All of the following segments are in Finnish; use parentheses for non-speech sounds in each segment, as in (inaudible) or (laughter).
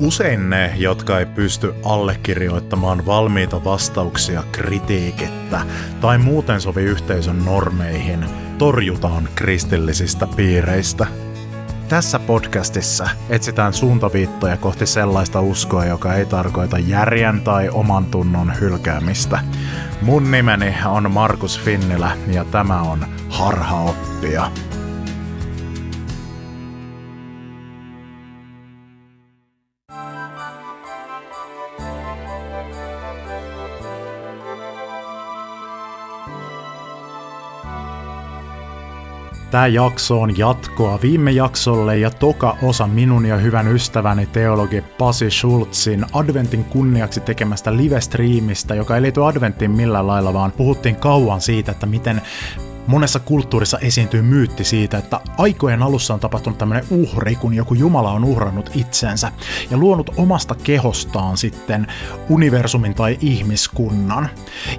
Usein ne, jotka ei pysty allekirjoittamaan valmiita vastauksia kritiikettä tai muuten sovi yhteisön normeihin, torjutaan kristillisistä piireistä. Tässä podcastissa etsitään suuntaviittoja kohti sellaista uskoa, joka ei tarkoita järjen tai oman tunnon hylkäämistä. Mun nimeni on Markus Finnilä ja tämä on Harhaoppia. Tämä jakso on jatkoa viime jaksolle ja toka osa minun ja hyvän ystäväni teologi Pasi Schultzin adventin kunniaksi tekemästä live-striimistä, joka ei liity adventtiin millään lailla, vaan puhuttiin kauan siitä, että miten monessa kulttuurissa esiintyy myytti siitä, että aikojen alussa on tapahtunut tämmöinen uhri, kun joku Jumala on uhrannut itsensä ja luonut omasta kehostaan sitten universumin tai ihmiskunnan.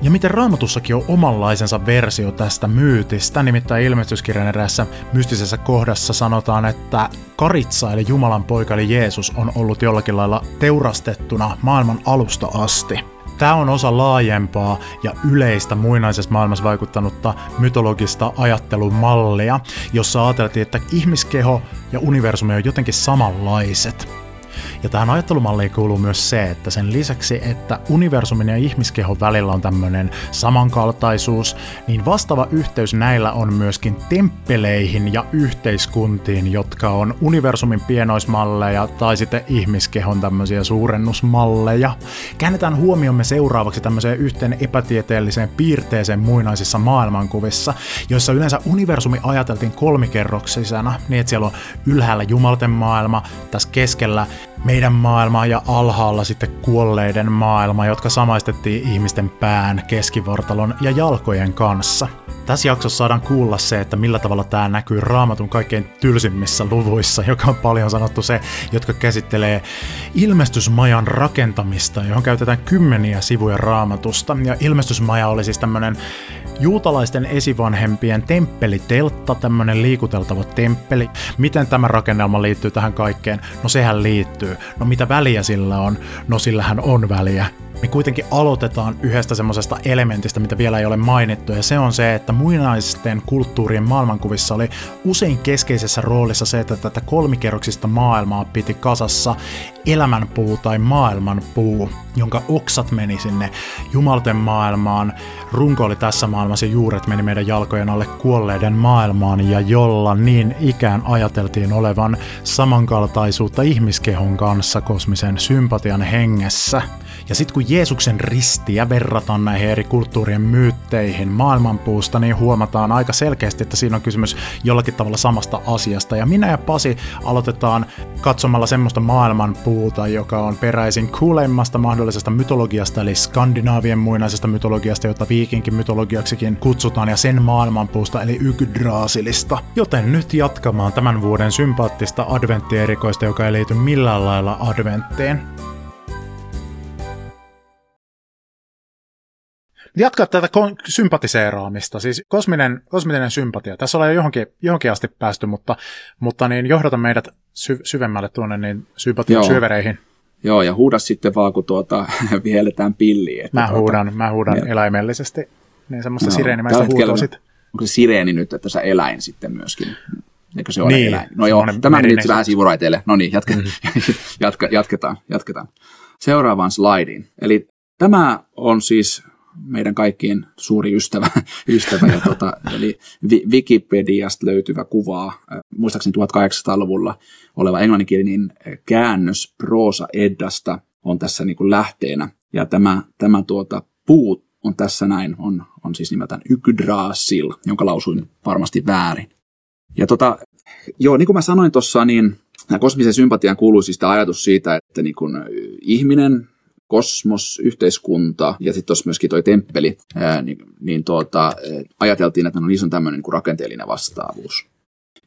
Ja miten raamatussakin on omanlaisensa versio tästä myytistä, nimittäin ilmestyskirjan erässä mystisessä kohdassa sanotaan, että Karitsa eli Jumalan poika eli Jeesus on ollut jollakin lailla teurastettuna maailman alusta asti. Tämä on osa laajempaa ja yleistä muinaisessa maailmassa vaikuttanutta mytologista ajattelumallia, jossa ajateltiin, että ihmiskeho ja universumi on jotenkin samanlaiset. Ja tähän ajattelumalliin kuuluu myös se, että sen lisäksi, että universumin ja ihmiskehon välillä on tämmöinen samankaltaisuus, niin vastaava yhteys näillä on myöskin temppeleihin ja yhteiskuntiin, jotka on universumin pienoismalleja tai sitten ihmiskehon tämmöisiä suurennusmalleja. Käännetään huomiomme seuraavaksi tämmöiseen yhteen epätieteelliseen piirteeseen muinaisissa maailmankuvissa, joissa yleensä universumi ajateltiin kolmikerroksisena, niin että siellä on ylhäällä jumalten maailma, tässä keskellä meidän maailma ja alhaalla sitten kuolleiden maailma, jotka samaistettiin ihmisten pään, keskivartalon ja jalkojen kanssa. Tässä jaksossa saadaan kuulla se, että millä tavalla tämä näkyy raamatun kaikkein tylsimmissä luvuissa, joka on paljon sanottu se, jotka käsittelee ilmestysmajan rakentamista, johon käytetään kymmeniä sivuja raamatusta. Ja ilmestysmaja oli siis tämmöinen juutalaisten esivanhempien temppeliteltta, tämmöinen liikuteltava temppeli. Miten tämä rakennelma liittyy tähän kaikkeen? No sehän liittyy. No mitä väliä sillä on? No sillähän on väliä me kuitenkin aloitetaan yhdestä semmoisesta elementistä, mitä vielä ei ole mainittu, ja se on se, että muinaisten kulttuurien maailmankuvissa oli usein keskeisessä roolissa se, että tätä kolmikerroksista maailmaa piti kasassa elämänpuu tai maailmanpuu, jonka oksat meni sinne jumalten maailmaan, runko oli tässä maailmassa ja juuret meni meidän jalkojen alle kuolleiden maailmaan, ja jolla niin ikään ajateltiin olevan samankaltaisuutta ihmiskehon kanssa kosmisen sympatian hengessä. Ja sitten kun Jeesuksen ristiä verrataan näihin eri kulttuurien myytteihin maailmanpuusta, niin huomataan aika selkeästi, että siinä on kysymys jollakin tavalla samasta asiasta. Ja minä ja Pasi aloitetaan katsomalla semmoista maailmanpuuta, joka on peräisin kuuleimmasta mahdollisesta mytologiasta, eli skandinaavien muinaisesta mytologiasta, jota viikinkin mytologiaksikin kutsutaan, ja sen maailmanpuusta, eli Yggdrasilista. Joten nyt jatkamaan tämän vuoden sympaattista adventtierikoista, joka ei liity millään lailla adventtiin. Jatkaa tätä sympatiseeraamista, siis kosminen, kosminen sympatia. Tässä ollaan jo johonkin, johonkin asti päästy, mutta, mutta niin johdata meidät sy- syvemmälle tuonne niin sympatian syövereihin. Joo, ja huuda sitten vaan, kun tuota, (laughs) vielletään pilliä. Että mä tuota, huudan, mä huudan ja... eläimellisesti, niin semmoista no, sireenimäistä huutoa sitten. Onko se sireeni nyt, että sä eläin sitten myöskin? Eikö se ole niin, eläin? No joo, tämä meni nyt vähän sivuraiteille. No niin, jatka, mm-hmm. (laughs) jatka, jatketaan, jatketaan. Seuraavaan slaidiin. Eli tämä on siis meidän kaikkien suuri ystävä, (laughs) ystävä ja tota, eli Wikipediasta löytyvä kuvaa, muistaakseni 1800-luvulla oleva englanninkielinen käännös Proosa Eddasta on tässä niin kuin lähteenä. Ja tämä, tämä tuota, puut on tässä näin, on, on siis nimeltään Yggdrasil, jonka lausuin varmasti väärin. Ja tota, joo, niin kuin mä sanoin tuossa, niin kosmisen sympatian kuuluu siis ajatus siitä, että niin kuin ihminen kosmos, yhteiskunta ja sitten tuossa myöskin toi temppeli, ää, niin, niin tuota, ajateltiin, että no niissä on tämmöinen niin rakenteellinen vastaavuus.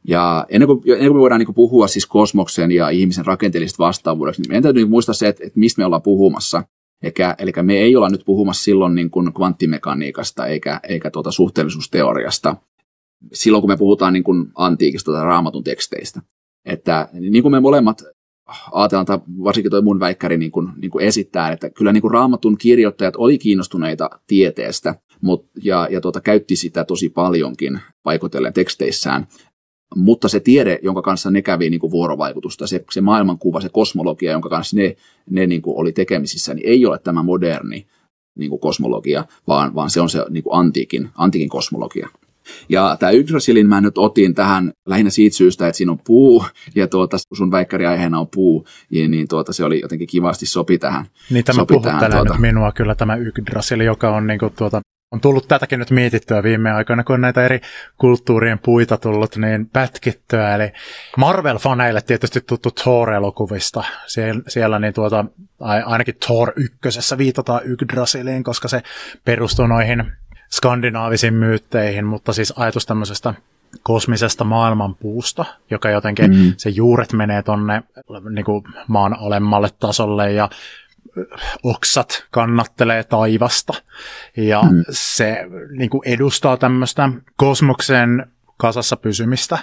Ja ennen kuin, ennen kuin me voidaan niin puhua siis kosmoksen ja ihmisen rakenteellisesta vastaavuudesta, niin meidän täytyy niin muistaa se, että, että mistä me ollaan puhumassa. Eikä, eli me ei olla nyt puhumassa silloin niin kuin kvanttimekaniikasta eikä, eikä tuota suhteellisuusteoriasta, silloin kun me puhutaan niin kuin antiikista tai raamatun teksteistä. Että niin kuin me molemmat ajatellaan, tai varsinkin tuo mun väikkäri niin kuin, niin kuin esittää, että kyllä niin kuin raamatun kirjoittajat oli kiinnostuneita tieteestä mut, ja, ja tuota, käytti sitä tosi paljonkin paikotellen teksteissään, mutta se tiede, jonka kanssa ne kävi niin kuin vuorovaikutusta, se, se maailmankuva, se kosmologia, jonka kanssa ne, ne niin kuin oli tekemisissä, niin ei ole tämä moderni niin kuin kosmologia, vaan, vaan se on se niin kuin antiikin, antiikin kosmologia. Ja tämä Yggdrasilin mä nyt otin tähän lähinnä siitä syystä, että siinä on puu, ja tuota, sun väikkäriaiheena on puu, ja niin tuota, se oli jotenkin kivasti sopi tähän. Niin tämä sopi tähän, tuota. minua kyllä tämä Yggdrasil, joka on niin kuin, tuota, on tullut tätäkin nyt mietittyä viime aikoina, kun on näitä eri kulttuurien puita tullut niin pätkittyä. Eli Marvel-faneille tietysti tuttu Thor-elokuvista. Siellä, siellä niin tuota, ainakin Thor ykkösessä viitataan Yggdrasiliin, koska se perustuu noihin skandinaavisiin myytteihin, mutta siis ajatus tämmöisestä kosmisesta maailmanpuusta, joka jotenkin mm. se juuret menee tonne niin kuin maan alemmalle tasolle ja oksat kannattelee taivasta. Ja mm. se niin kuin edustaa tämmöistä kosmoksen kasassa pysymistä.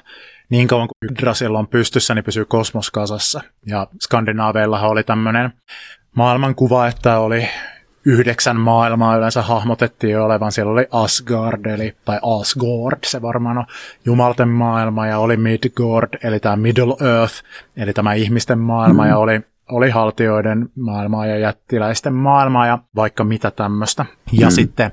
Niin kauan kuin Yggdrasil on pystyssä, niin pysyy kosmos kasassa. Ja skandinaaveillahan oli tämmöinen maailmankuva, että oli yhdeksän maailmaa yleensä hahmotettiin olevan. Siellä oli Asgard, eli, tai Asgard, se varmaan on jumalten maailma, ja oli Midgard, eli tämä Middle Earth, eli tämä ihmisten maailma, mm. ja oli, oli haltioiden maailmaa ja jättiläisten maailmaa ja vaikka mitä tämmöistä. Ja mm. sitten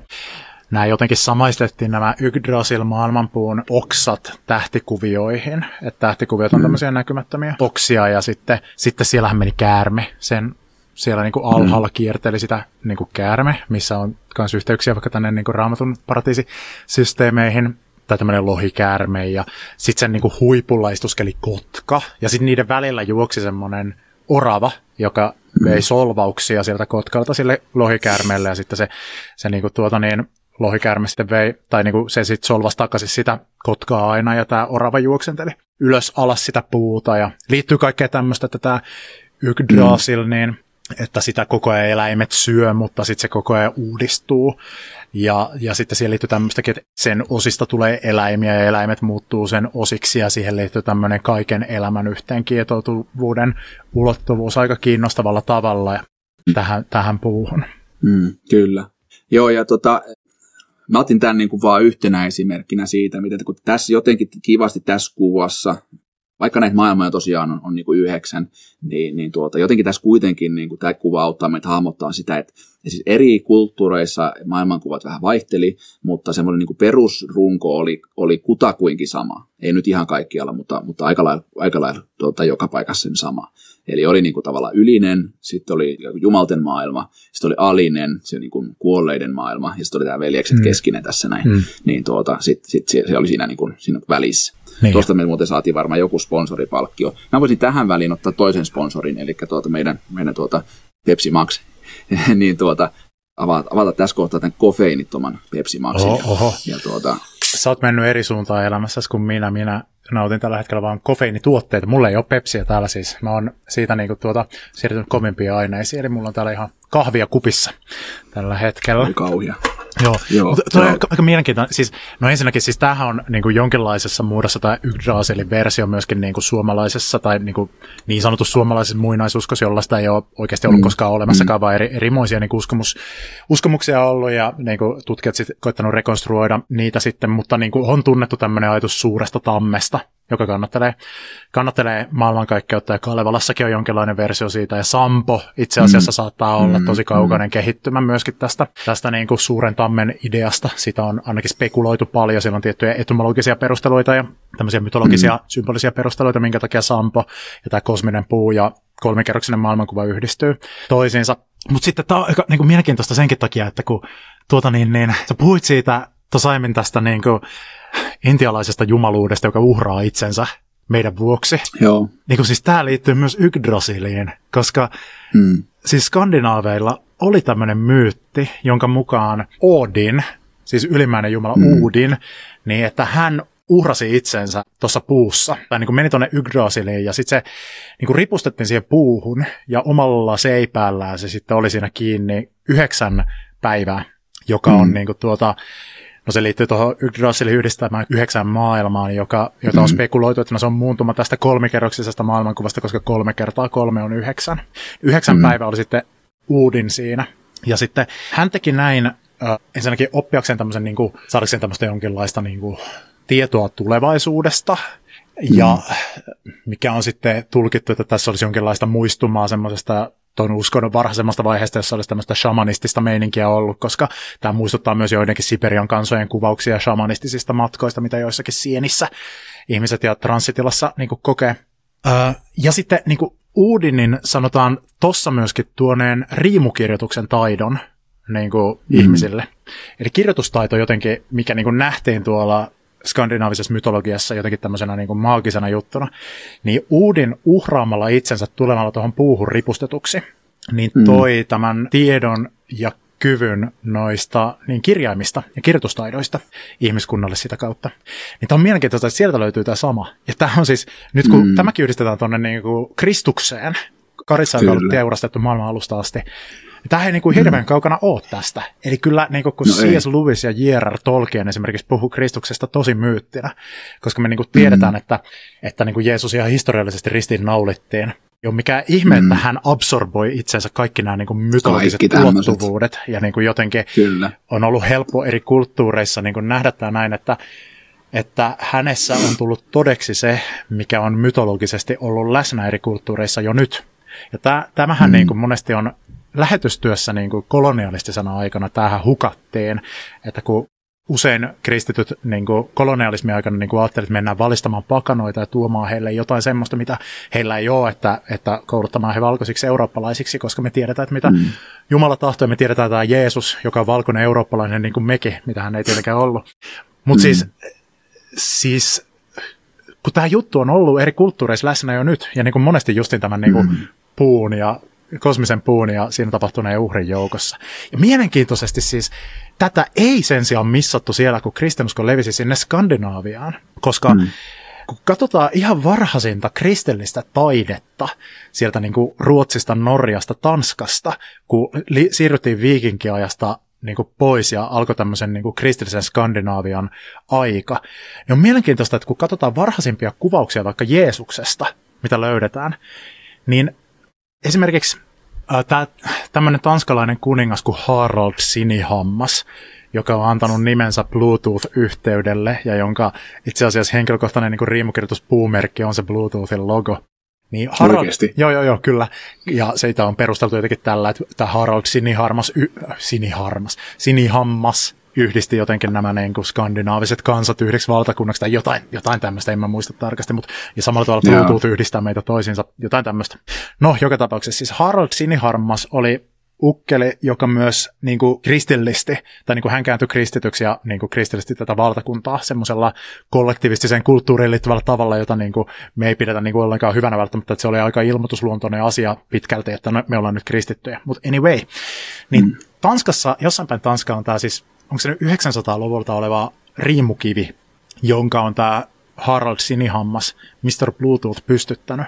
nämä jotenkin samaistettiin nämä Yggdrasil maailmanpuun oksat tähtikuvioihin. Että tähtikuviot on mm. tämmöisiä näkymättömiä oksia ja sitten, sitten siellähän meni käärme sen siellä niin kuin alhaalla kierteli sitä niin kuin käärme, missä on myös yhteyksiä vaikka tänne niin kuin raamatun paratiisisysteemeihin, tai tämmöinen lohikäärme, ja sitten sen niin kuin huipulla istuskeli kotka, ja sitten niiden välillä juoksi semmoinen orava, joka vei solvauksia sieltä kotkalta sille lohikäärmeelle, ja sitten se, se niin kuin tuota niin, lohikäärme sitten vei, tai niin kuin se sitten solvasi takaisin sitä kotkaa aina, ja tämä orava juoksenteli ylös alas sitä puuta, ja liittyy kaikkea tämmöistä, että tämä Yggdrasil, mm. niin että sitä koko ajan eläimet syö, mutta sitten se koko ajan uudistuu. Ja, ja sitten siihen liittyy tämmöistäkin, että sen osista tulee eläimiä ja eläimet muuttuu sen osiksi ja siihen liittyy tämmöinen kaiken elämän yhteen kietoutuvuuden ulottuvuus aika kiinnostavalla tavalla ja tähän, tähän puuhun. Mm, kyllä. Joo, ja tota, mä otin tämän niin kuin vaan yhtenä esimerkkinä siitä, miten kun tässä jotenkin kivasti tässä kuvassa vaikka näitä maailmoja tosiaan on, on niin kuin yhdeksän, niin, niin tuota, jotenkin tässä kuitenkin niin kuin tämä kuva auttaa meitä hahmottaa sitä, että ja siis eri kulttuureissa maailmankuvat vähän vaihteli, mutta semmoinen niin perusrunko oli, oli kutakuinkin sama. Ei nyt ihan kaikkialla, mutta, mutta aika lailla, aika lailla tuota, joka paikassa sen sama. Eli oli niin kuin tavallaan ylinen, sitten oli jumalten maailma, sitten oli alinen, se niin kuin kuolleiden maailma, ja sitten oli tämä veljekset mm. keskinen tässä näin. Mm. Niin tuota, sitten sit se, se oli siinä, niin kuin, siinä välissä. Niin. Tuosta me muuten saatiin varmaan joku sponsoripalkkio. Mä voisin tähän väliin ottaa toisen sponsorin, eli tuota meidän, meidän tuota Pepsi Max, (laughs) niin tuota, avata, avata tässä kohtaa tämän kofeiinittoman Pepsi Maxin. Oho, oho. Ja tuota, Sä oot mennyt eri suuntaan elämässä kuin minä. Minä nautin tällä hetkellä vain kofeiinituotteita. Mulla ei ole Pepsiä täällä siis. Mä oon siitä niinku tuota, siirtynyt kovimpia aineisiin, eli mulla on täällä ihan kahvia kupissa tällä hetkellä. Kauhia. Joo, Joo toi on aika mielenkiintoinen. Siis, no ensinnäkin siis tämähän on niin kuin jonkinlaisessa muodossa tämä Yggdrasilin versio myöskin niin kuin suomalaisessa tai niin, kuin niin sanotussa suomalaisessa muinaisuskossa, jollaista ei ole oikeasti ollut mm. koskaan olemassakaan, mm. vaan eri, erimoisia niin uskomus, uskomuksia ollut ja niin kuin tutkijat sitten koittanut rekonstruoida niitä sitten, mutta niin kuin on tunnettu tämmöinen ajatus suuresta tammesta, joka kannattelee, kannattelee maailmankaikkeutta, ja Kalevalassakin on jonkinlainen versio siitä, ja Sampo itse asiassa mm. saattaa olla mm. tosi kaukainen mm. kehittymä myöskin tästä, tästä niin kuin suuren tammen ideasta. Sitä on ainakin spekuloitu paljon, siellä on tiettyjä etymologisia perusteluita ja tämmöisiä mytologisia, mm. symbolisia perusteluita, minkä takia Sampo ja tämä kosminen puu ja kolmikerroksinen maailmankuva yhdistyy toisiinsa. Mutta sitten tämä on aika niin kuin mielenkiintoista senkin takia, että kun tuota niin, niin sä puhuit siitä tuossa aiemmin tästä niin kuin, intialaisesta jumaluudesta, joka uhraa itsensä meidän vuoksi. Joo. Niin kuin siis tämä liittyy myös Yggdrasiliin, koska mm. siis skandinaaveilla oli tämmöinen myytti, jonka mukaan Odin, siis ylimmäinen jumala mm. Odin, niin että hän uhrasi itsensä tuossa puussa, tai niin kuin meni tuonne Yggdrasiliin, ja sitten se niin kuin ripustettiin siihen puuhun, ja omalla seipäällään se sitten oli siinä kiinni yhdeksän päivää, joka mm. on niin kuin tuota, No se liittyy tuohon Yggdrasilin yhdistämään yhdeksän maailmaan, joka, jota on mm-hmm. spekuloitu, että no se on muuntuma tästä kolmikerroksisesta maailmankuvasta, koska kolme kertaa kolme on yhdeksän. Yhdeksän mm. päivä oli sitten uudin siinä. Ja sitten hän teki näin äh, ensinnäkin oppiakseen tämmöisen, niin kuin, saadakseen tämmöistä jonkinlaista niin kuin, tietoa tulevaisuudesta, ja mm. mikä on sitten tulkittu, että tässä olisi jonkinlaista muistumaa semmoisesta tuon uskonnon varhaisemmasta vaiheesta, jossa olisi tämmöistä shamanistista meininkiä ollut, koska tämä muistuttaa myös joidenkin Siberian kansojen kuvauksia shamanistisista matkoista, mitä joissakin sienissä ihmiset ja transitilassa niin kokee. Ja sitten niin Uudinin sanotaan tuossa myöskin tuoneen riimukirjoituksen taidon niin kuin mm. ihmisille. Eli kirjoitustaito jotenkin, mikä niin kuin nähtiin tuolla skandinaavisessa mytologiassa jotenkin tämmöisenä niin kuin maagisena juttuna, niin Uudin uhraamalla itsensä tulemalla tuohon puuhun ripustetuksi, niin mm. toi mm. tämän tiedon ja kyvyn noista niin kirjaimista ja kirjoitustaidoista ihmiskunnalle sitä kautta. Niin tämä on mielenkiintoista, että sieltä löytyy tämä sama. Ja tämä on siis, nyt kun mm. tämäkin yhdistetään tuonne niin Kristukseen, Karissa on ollut teurastettu maailman alusta asti, Tämä ei niin kuin hirveän mm. kaukana ole tästä. Eli kyllä niin kuin, kun no C.S. Lewis ja J.R.R. Tolkien esimerkiksi puhuu Kristuksesta tosi myyttinä, koska me niin kuin tiedetään, mm. että, että niin kuin Jeesus ihan historiallisesti ristiin naulittiin. Ei ole mikään ihme, mm. että hän absorboi itsensä kaikki nämä niin kuin mytologiset ulottuvuudet ja niin kuin jotenkin Kyllä. on ollut helppo eri kulttuureissa niin kuin nähdä tämä näin, että, että hänessä on tullut todeksi se, mikä on mytologisesti ollut läsnä eri kulttuureissa jo nyt. Ja tämähän mm. niin kuin monesti on lähetystyössä niin kuin kolonialistisena aikana tähän hukattiin, että kun usein kristityt niin kuin kolonialismin aikana niin kuin ajattelivat, että mennään valistamaan pakanoita ja tuomaan heille jotain semmoista, mitä heillä ei ole, että, että kouluttamaan he valkoisiksi eurooppalaisiksi, koska me tiedetään, että mitä mm. Jumala tahtoo, ja me tiedetään, että tämä Jeesus, joka on valkoinen eurooppalainen niin kuin mekin, mitä hän ei tietenkään ollut. Mutta mm. siis, siis kun tämä juttu on ollut eri kulttuureissa läsnä jo nyt, ja niin kuin monesti justin tämän niin kuin mm. puun ja kosmisen puun ja siinä tapahtuneen uhrin joukossa. Ja mielenkiintoisesti siis tätä ei sen sijaan missattu siellä, kun kristinusko levisi sinne Skandinaaviaan, koska mm. kun katsotaan ihan varhaisinta kristillistä taidetta sieltä niin kuin Ruotsista, Norjasta, Tanskasta, kun li- siirryttiin viikinkiajasta niin kuin pois ja alkoi tämmöisen niin kuin kristillisen Skandinaavian aika. niin on mielenkiintoista, että kun katsotaan varhaisimpia kuvauksia vaikka Jeesuksesta, mitä löydetään, niin esimerkiksi äh, tämmöinen tanskalainen kuningas kuin Harald Sinihammas, joka on antanut nimensä Bluetooth-yhteydelle ja jonka itse asiassa henkilökohtainen niin riimukirjoitus puumerkki on se Bluetoothin logo. Niin Harald, Oikeasti? Joo, joo, joo, kyllä. Ja seitä on perusteltu jotenkin tällä, että Harald Siniharmas, y, Siniharmas, Sinihammas yhdisti jotenkin nämä niin kuin skandinaaviset kansat yhdeksi valtakunnaksi tai jotain, jotain tämmöistä, en mä muista tarkasti, mutta ja samalla tavalla Bluetooth yhdistää meitä toisiinsa, jotain tämmöistä. No, joka tapauksessa siis Harald Siniharmas oli ukkeli, joka myös niin kuin kristillisti, tai niin kuin hän kääntyi kristityksi ja niin kuin kristillisti tätä valtakuntaa semmoisella kollektivistiseen kulttuuriin liittyvällä tavalla, jota niin kuin me ei pidetä niin kuin ollenkaan hyvänä välttämättä, että se oli aika ilmoitusluontoinen asia pitkälti, että no, me ollaan nyt kristittyjä. Mutta anyway, niin mm. Tanskassa, jossain päin Tanska on tämä siis onko se nyt 900-luvulta oleva riimukivi, jonka on tämä Harald Sinihammas, Mr. Bluetooth, pystyttänyt.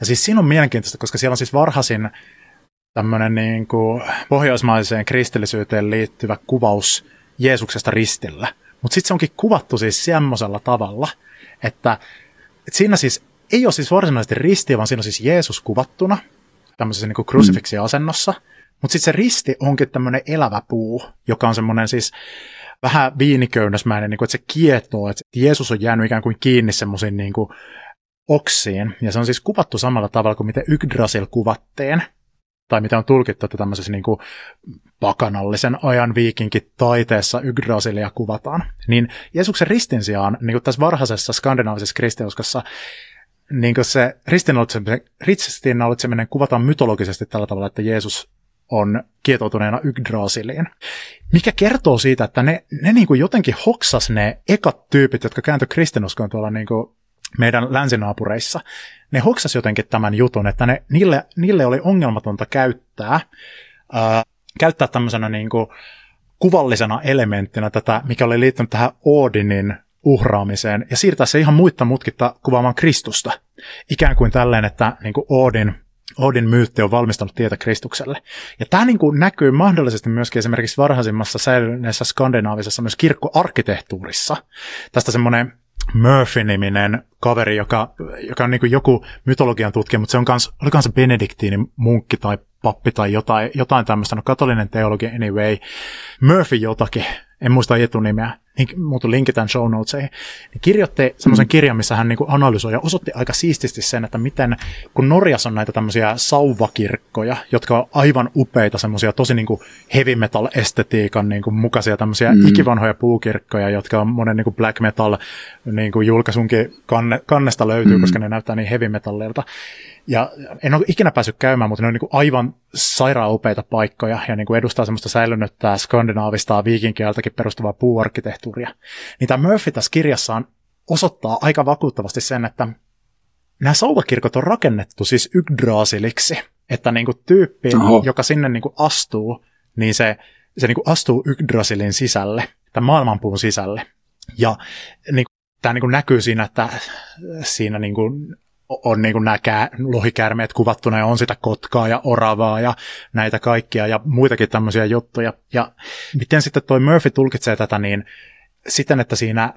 Ja siis siinä on mielenkiintoista, koska siellä on siis varhaisin tämmöinen niin kuin pohjoismaiseen kristillisyyteen liittyvä kuvaus Jeesuksesta ristillä. Mutta sitten se onkin kuvattu siis semmoisella tavalla, että, että siinä siis ei ole siis varsinaisesti ristiä, vaan siinä on siis Jeesus kuvattuna tämmöisessä niin krusifiksiasennossa. Mm. Mutta sitten se risti onkin tämmöinen elävä puu, joka on semmoinen siis vähän viiniköynnösmäinen, niin kuin, että se kietoo, että Jeesus on jäänyt ikään kuin kiinni semmoisiin niin oksiin. Ja se on siis kuvattu samalla tavalla kuin miten Yggdrasil kuvatteen, tai mitä on tulkittu, että tämmöisessä niin kuin pakanallisen ajan viikinkin taiteessa Yggdrasilia kuvataan. Niin Jeesuksen ristin sijaan, niin kuin tässä varhaisessa skandinaavisessa kristiuskossa, niin kuin se ristiinnaulitseminen kuvataan mytologisesti tällä tavalla, että Jeesus on kietoutuneena Yggdrasiliin. Mikä kertoo siitä, että ne, ne niin kuin jotenkin hoksas ne ekat tyypit, jotka kääntyi kristinuskoon tuolla niin kuin meidän länsinaapureissa. Ne hoksas jotenkin tämän jutun, että ne, niille, niille oli ongelmatonta käyttää, ää, käyttää tämmöisenä niin kuin kuvallisena elementtinä tätä, mikä oli liittynyt tähän Odinin uhraamiseen, ja siirtää se ihan muitta mutkitta kuvaamaan Kristusta. Ikään kuin tälleen, että niin kuin Odin Odin myytti on valmistanut tietä Kristukselle. Ja tämä niin kuin näkyy mahdollisesti myöskin esimerkiksi varhaisimmassa säilyneessä skandinaavisessa myös kirkkoarkkitehtuurissa. Tästä semmoinen Murphy-niminen kaveri, joka, joka on niin kuin joku mytologian tutkija, mutta se on kans, oli kanssa benediktiini munkki tai pappi tai jotain, jotain tämmöistä, no katolinen teologi anyway, Murphy jotakin, en muista etunimeä, niin, mutta linkitään show notesiin, niin kirjoitti semmoisen mm. kirjan, missä hän niin kuin analysoi ja osoitti aika siististi sen, että miten, kun Norjassa on näitä tämmöisiä sauvakirkkoja, jotka on aivan upeita, semmoisia tosi niin kuin heavy metal estetiikan niin kuin mukaisia tämmöisiä mm. ikivanhoja puukirkkoja, jotka on monen niin kuin black metal niin kuin julkaisunkin kanne, kannesta löytyy, mm. koska ne näyttää niin heavy metallilta. Ja en ole ikinä päässyt käymään, mutta ne on niin kuin aivan sairaan upeita paikkoja ja niin kuin edustaa semmoista säilynyttää skandinaavista viikinkieltäkin perustuvaa puuarkkitehtuuria. Niin tämä Murphy tässä kirjassaan osoittaa aika vakuuttavasti sen, että nämä sauvakirkot on rakennettu siis Yggdrasiliksi, että niin kuin tyyppi, Oho. joka sinne niin kuin astuu, niin se, se niin kuin astuu Yggdrasilin sisälle, tämän maailmanpuun sisälle. Ja niin kuin, tämä niin kuin näkyy siinä, että siinä niin kuin on niin nämä kää, lohikärmeet kuvattuna ja on sitä kotkaa ja oravaa ja näitä kaikkia ja muitakin tämmöisiä juttuja. Ja miten sitten toi Murphy tulkitsee tätä niin siten, että siinä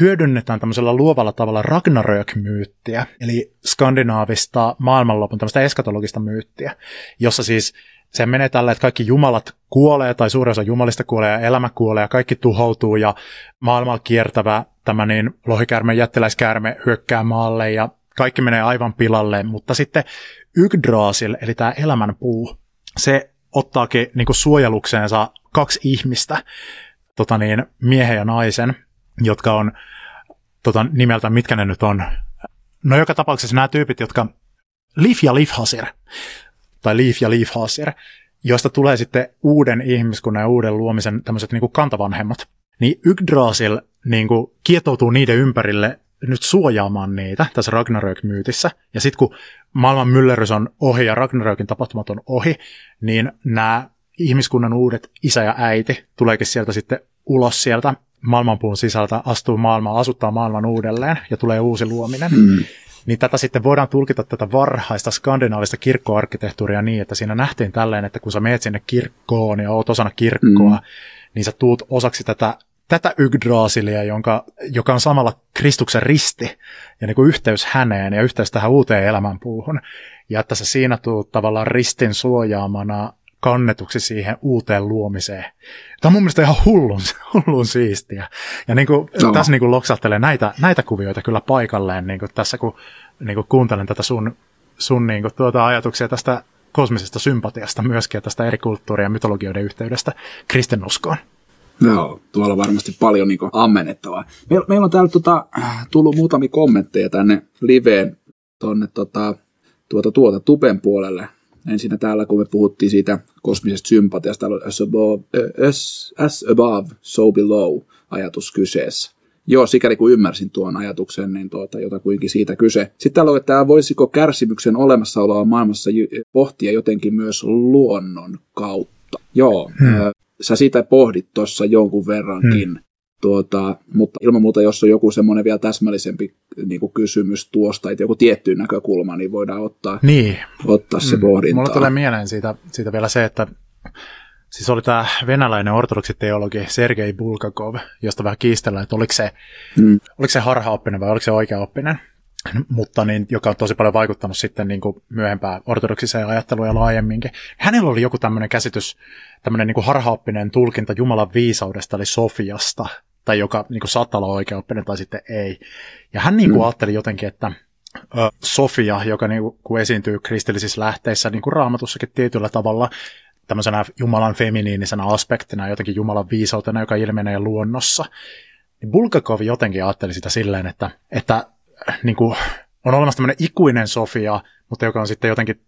hyödynnetään tämmöisellä luovalla tavalla Ragnarök-myyttiä, eli skandinaavista maailmanlopun tämmöistä eskatologista myyttiä, jossa siis se menee tällä, että kaikki jumalat kuolee tai suurin osa jumalista kuolee ja elämä kuolee ja kaikki tuhoutuu ja maailmalla kiertävä tämä niin lohikärme, jättiläiskärme hyökkää maalle ja kaikki menee aivan pilalle, mutta sitten Yggdrasil, eli tämä elämänpuu, se ottaakin niin suojelukseensa kaksi ihmistä, tota niin, miehen ja naisen, jotka on tota, nimeltä, mitkä ne nyt on. No joka tapauksessa nämä tyypit, jotka Lif ja Lifhasir, tai Lif ja Lifhasir, joista tulee sitten uuden ihmiskunnan ja uuden luomisen tämmöiset niin kantavanhemmat. Niin Yggdrasil niin kuin kietoutuu niiden ympärille nyt suojaamaan niitä tässä Ragnarök-myytissä. Ja sitten kun maailman myllerrys on ohi ja Ragnarökin tapahtumat on ohi, niin nämä ihmiskunnan uudet isä ja äiti tuleekin sieltä sitten ulos sieltä maailmanpuun sisältä, astuu maailmaan, asuttaa maailman uudelleen ja tulee uusi luominen. Mm. Niin tätä sitten voidaan tulkita tätä varhaista skandinaavista kirkkoarkkitehtuuria niin, että siinä nähtiin tälleen, että kun sä meet sinne kirkkoon ja oot osana kirkkoa, mm. niin sä tuut osaksi tätä tätä Yggdrasilia, jonka, joka on samalla Kristuksen risti ja niin kuin yhteys häneen ja yhteys tähän uuteen elämänpuuhun. Ja että sä siinä tuut tavallaan ristin suojaamana kannetuksi siihen uuteen luomiseen. Tämä on mun mielestä ihan hullun, (laughs) hullun siistiä. Ja niin kuin, no. tässä niin kuin loksahtelee näitä, näitä kuvioita kyllä paikalleen niin kuin tässä, kun niin kuin kuuntelen tätä sun, sun niin kuin tuota ajatuksia tästä kosmisesta sympatiasta myöskin ja tästä eri kulttuurien ja mytologioiden yhteydestä kristinuskoon. Joo, tuolla on varmasti paljon niin ammennettavaa. Meillä, meillä on täällä tota, tullut muutamia kommentteja tänne liveen tuonne tota, tuota, tuota tupen puolelle. Ensinnä täällä, kun me puhuttiin siitä kosmisesta sympatiasta, täällä on as above, as, as above, so below ajatus kyseessä. Joo, sikäli kun ymmärsin tuon ajatuksen, niin tuota, jotakuinkin siitä kyse. Sitten täällä on, että voisiko kärsimyksen olemassaoloa maailmassa pohtia jotenkin myös luonnon kautta. Joo, hmm sä sitä pohdit tuossa jonkun verrankin. Hmm. Tuota, mutta ilman muuta, jos on joku semmoinen vielä täsmällisempi niin kuin kysymys tuosta, että joku tietty näkökulma, niin voidaan ottaa, niin. ottaa se mm. pohdinta. Mulla tulee mieleen siitä, siitä vielä se, että siis oli tämä venäläinen ortodoksiteologi Sergei Bulgakov, josta vähän kiistellään, että oliko se, mm. oliko se harhaoppinen vai oliko se oikeaoppinen mutta niin, joka on tosi paljon vaikuttanut sitten niin kuin myöhempään ortodoksiseen ajatteluun ja laajemminkin. Hänellä oli joku tämmöinen käsitys, tämmöinen niin kuin harhaoppinen tulkinta Jumalan viisaudesta, eli Sofiasta, tai joka niin kuin saattaa olla oikeaoppinen tai sitten ei. Ja hän niin kuin mm. ajatteli jotenkin, että Sofia, joka niin kuin, esiintyy kristillisissä lähteissä niin kuin raamatussakin tietyllä tavalla, tämmöisenä Jumalan feminiinisenä aspektina, jotenkin Jumalan viisautena, joka ilmenee luonnossa, niin Bulgakov jotenkin ajatteli sitä silleen, että, että niin kuin, on olemassa tämmöinen ikuinen Sofia, mutta joka on sitten jotenkin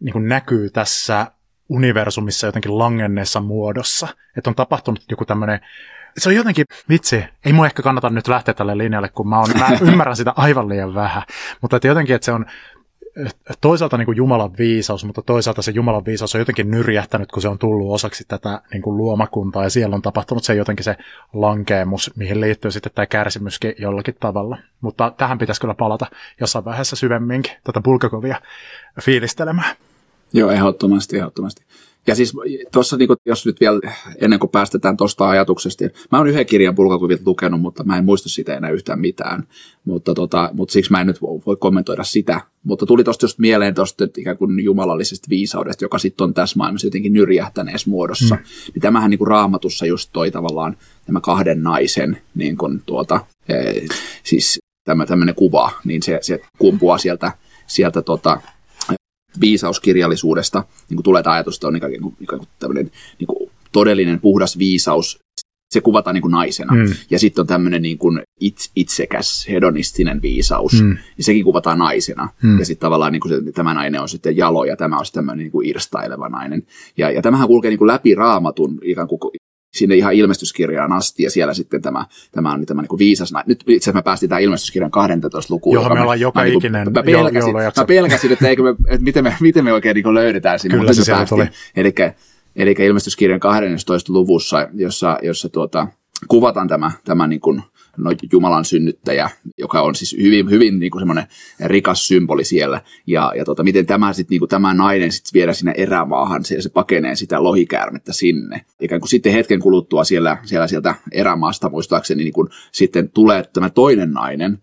niin kuin näkyy tässä universumissa jotenkin langenneessa muodossa. Että on tapahtunut joku tämmöinen, se on jotenkin, vitsi, ei mun ehkä kannata nyt lähteä tälle linjalle, kun mä, on, mä ymmärrän sitä aivan liian vähän, mutta että jotenkin, että se on toisaalta niin kuin Jumalan viisaus, mutta toisaalta se Jumalan viisaus on jotenkin nyrjähtänyt, kun se on tullut osaksi tätä niin kuin luomakuntaa, ja siellä on tapahtunut se jotenkin se lankeemus, mihin liittyy sitten tämä kärsimyskin jollakin tavalla. Mutta tähän pitäisi kyllä palata jossain vaiheessa syvemminkin tätä Bulgakovia fiilistelemään. Joo, ehdottomasti, ehdottomasti. Ja siis tuossa, niin jos nyt vielä ennen kuin päästetään tuosta ajatuksesta, niin mä oon yhden kirjan Bulgakovit lukenut, mutta mä en muista sitä enää yhtään mitään. Mutta, tota, mutta siksi mä en nyt voi kommentoida sitä. Mutta tuli tuosta just mieleen tuosta ikään kuin jumalallisesta viisaudesta, joka sitten on tässä maailmassa jotenkin nyrjähtäneessä muodossa. Mm. Niin tämähän niin kuin raamatussa just toi tavallaan tämä kahden naisen niin kuin tuota, e, siis tämä tämmöinen kuva, niin se, se kumpuaa sieltä, sieltä tota, viisauskirjallisuudesta niin kuin tulee tämä ajatus, että on ikään kuin, ikään kuin tämmöinen niin kuin todellinen puhdas viisaus, se kuvataan niin kuin naisena. Mm. Ja sitten on tämmöinen niin kuin itsekäs, hedonistinen viisaus, mm. ja sekin kuvataan naisena. Mm. Ja sitten tavallaan niin kuin se, tämä nainen on sitten jalo, ja tämä on sitten tämmöinen niin kuin irstaileva nainen. Ja, ja tämähän kulkee niin kuin läpi raamatun ikään kuin sinne ihan ilmestyskirjaan asti, ja siellä sitten tämä, tämä on tämä niin kuin viisas. Nyt itse asiassa me päästiin tämän ilmestyskirjan 12 lukuun. Johon me ollaan joka mä, niinku- ikinen mä pelkäsin, mä pelkäsin, että, eikö me, että miten, me, miten me oikein niin löydetään sinne. Kyllä se sieltä tuli. Eli, eli ilmestyskirjan 12 luvussa, jossa, jossa tuota, kuvataan tämä, tämä niin kuin, no, Jumalan synnyttäjä, joka on siis hyvin, hyvin niin kuin semmoinen rikas symboli siellä. Ja, ja tota, miten tämä, sit, niin kuin tämä nainen sitten viedä sinne erämaahan, se, se pakenee sitä lohikäärmettä sinne. Ikään kuin sitten hetken kuluttua siellä, siellä sieltä erämaasta muistaakseni niin kuin sitten tulee tämä toinen nainen,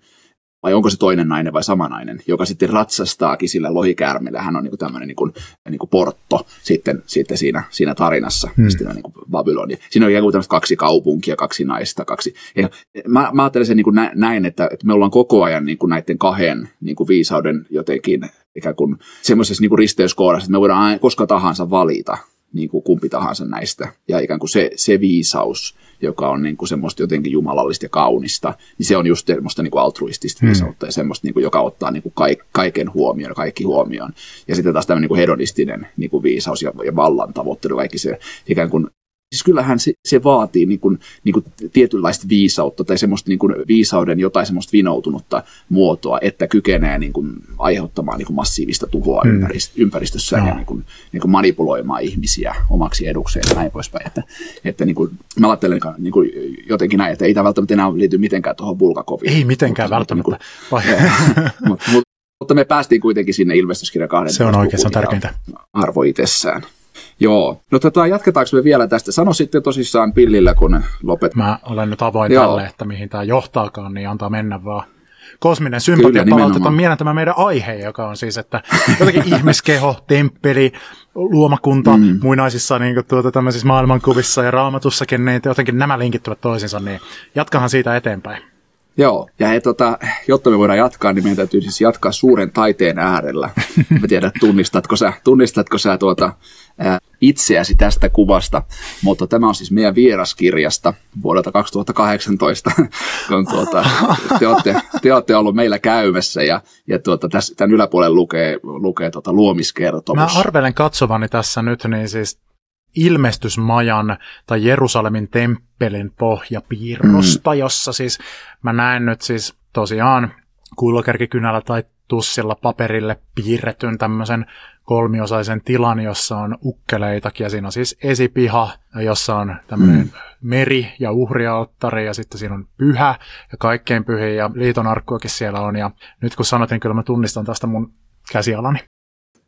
vai onko se toinen nainen vai sama nainen, joka sitten ratsastaakin sillä lohikäärmillä. Hän on niin kuin tämmöinen niin kuin, niin kuin portto sitten, sitten siinä, siinä tarinassa, hmm. sitten on niin kuin Babyloni. Siinä on ikään kuin kaksi kaupunkia, kaksi naista, kaksi. Ja mä, mä ajattelen sen niin kuin näin, että, että me ollaan koko ajan niin kuin näiden kahden niin kuin viisauden jotenkin ikään kuin semmoisessa niin kuin risteyskohdassa, että me voidaan koska tahansa valita niin kuin kumpi tahansa näistä. Ja ikään kuin se, se viisaus, joka on niin kuin semmoista jotenkin jumalallista ja kaunista, niin se on just semmoista niin kuin altruistista hmm. viisautta ja semmoista, niin kuin, joka ottaa niin kuin kaiken huomioon, kaikki huomioon. Ja sitten taas tämmöinen niin kuin hedonistinen niin kuin viisaus ja, ja vallan tavoittelu, kaikki se ikään kuin Siis kyllähän se, se vaatii niin kuin, niin kuin tietynlaista viisautta tai semmoista niin kuin viisauden jotain semmoista vinoutunutta muotoa, että kykenee niin kuin aiheuttamaan niin kuin massiivista tuhoa mm. ympäristössä no. ja niin kuin, niin kuin manipuloimaan ihmisiä omaksi edukseen ja näin poispäin. Että, että niin kuin, mä ajattelen niin kuin jotenkin näin, että ei tämä välttämättä enää liity mitenkään tuohon Bulgakoviin. Ei mitenkään mutta, välttämättä. Niin kuin, (laughs) mutta, mutta, mutta me päästiin kuitenkin sinne ilmestyskirja kahden. Se on oikein, se on tärkeintä. Arvo itsessään. Joo. No tota, jatketaanko me vielä tästä? Sano sitten tosissaan pillillä, kun lopet. Mä olen nyt avoin Joo. tälle, että mihin tämä johtaakaan, niin antaa mennä vaan. Kosminen sympatia palautetaan mieleen tämä meidän aihe, joka on siis, että jotenkin (laughs) ihmiskeho, temppeli, luomakunta mm. muinaisissa niin kuin, tuota, tämmöisissä maailmankuvissa ja raamatussakin, niin jotenkin nämä linkittyvät toisiinsa, niin jatkahan siitä eteenpäin. Joo, ja he, tota, jotta me voidaan jatkaa, niin meidän täytyy siis jatkaa suuren taiteen äärellä. (laughs) Mä tiedän, tunnistatko sä, tunnistatko sä tuota, itseäsi tästä kuvasta, mutta tämä on siis meidän vieraskirjasta vuodelta 2018, (laughs) kun tuota, te, olette, te olette ollut meillä käymässä ja, ja tuota, tässä, tämän yläpuolella lukee, lukee tuota luomiskertomus. Mä arvelen katsovani tässä nyt, niin siis ilmestysmajan tai Jerusalemin temppelin pohjapiirrosta, mm. jossa siis mä näen nyt siis tosiaan kulkärkikynällä tai tussilla paperille piirretyn tämmöisen kolmiosaisen tilan, jossa on ukkeleitakin ja siinä on siis esipiha, jossa on tämmöinen mm. meri ja uhrialttari ja sitten siinä on pyhä ja kaikkein pyhin ja liiton arkkuakin siellä on ja nyt kun sanotin, kyllä mä tunnistan tästä mun käsialani.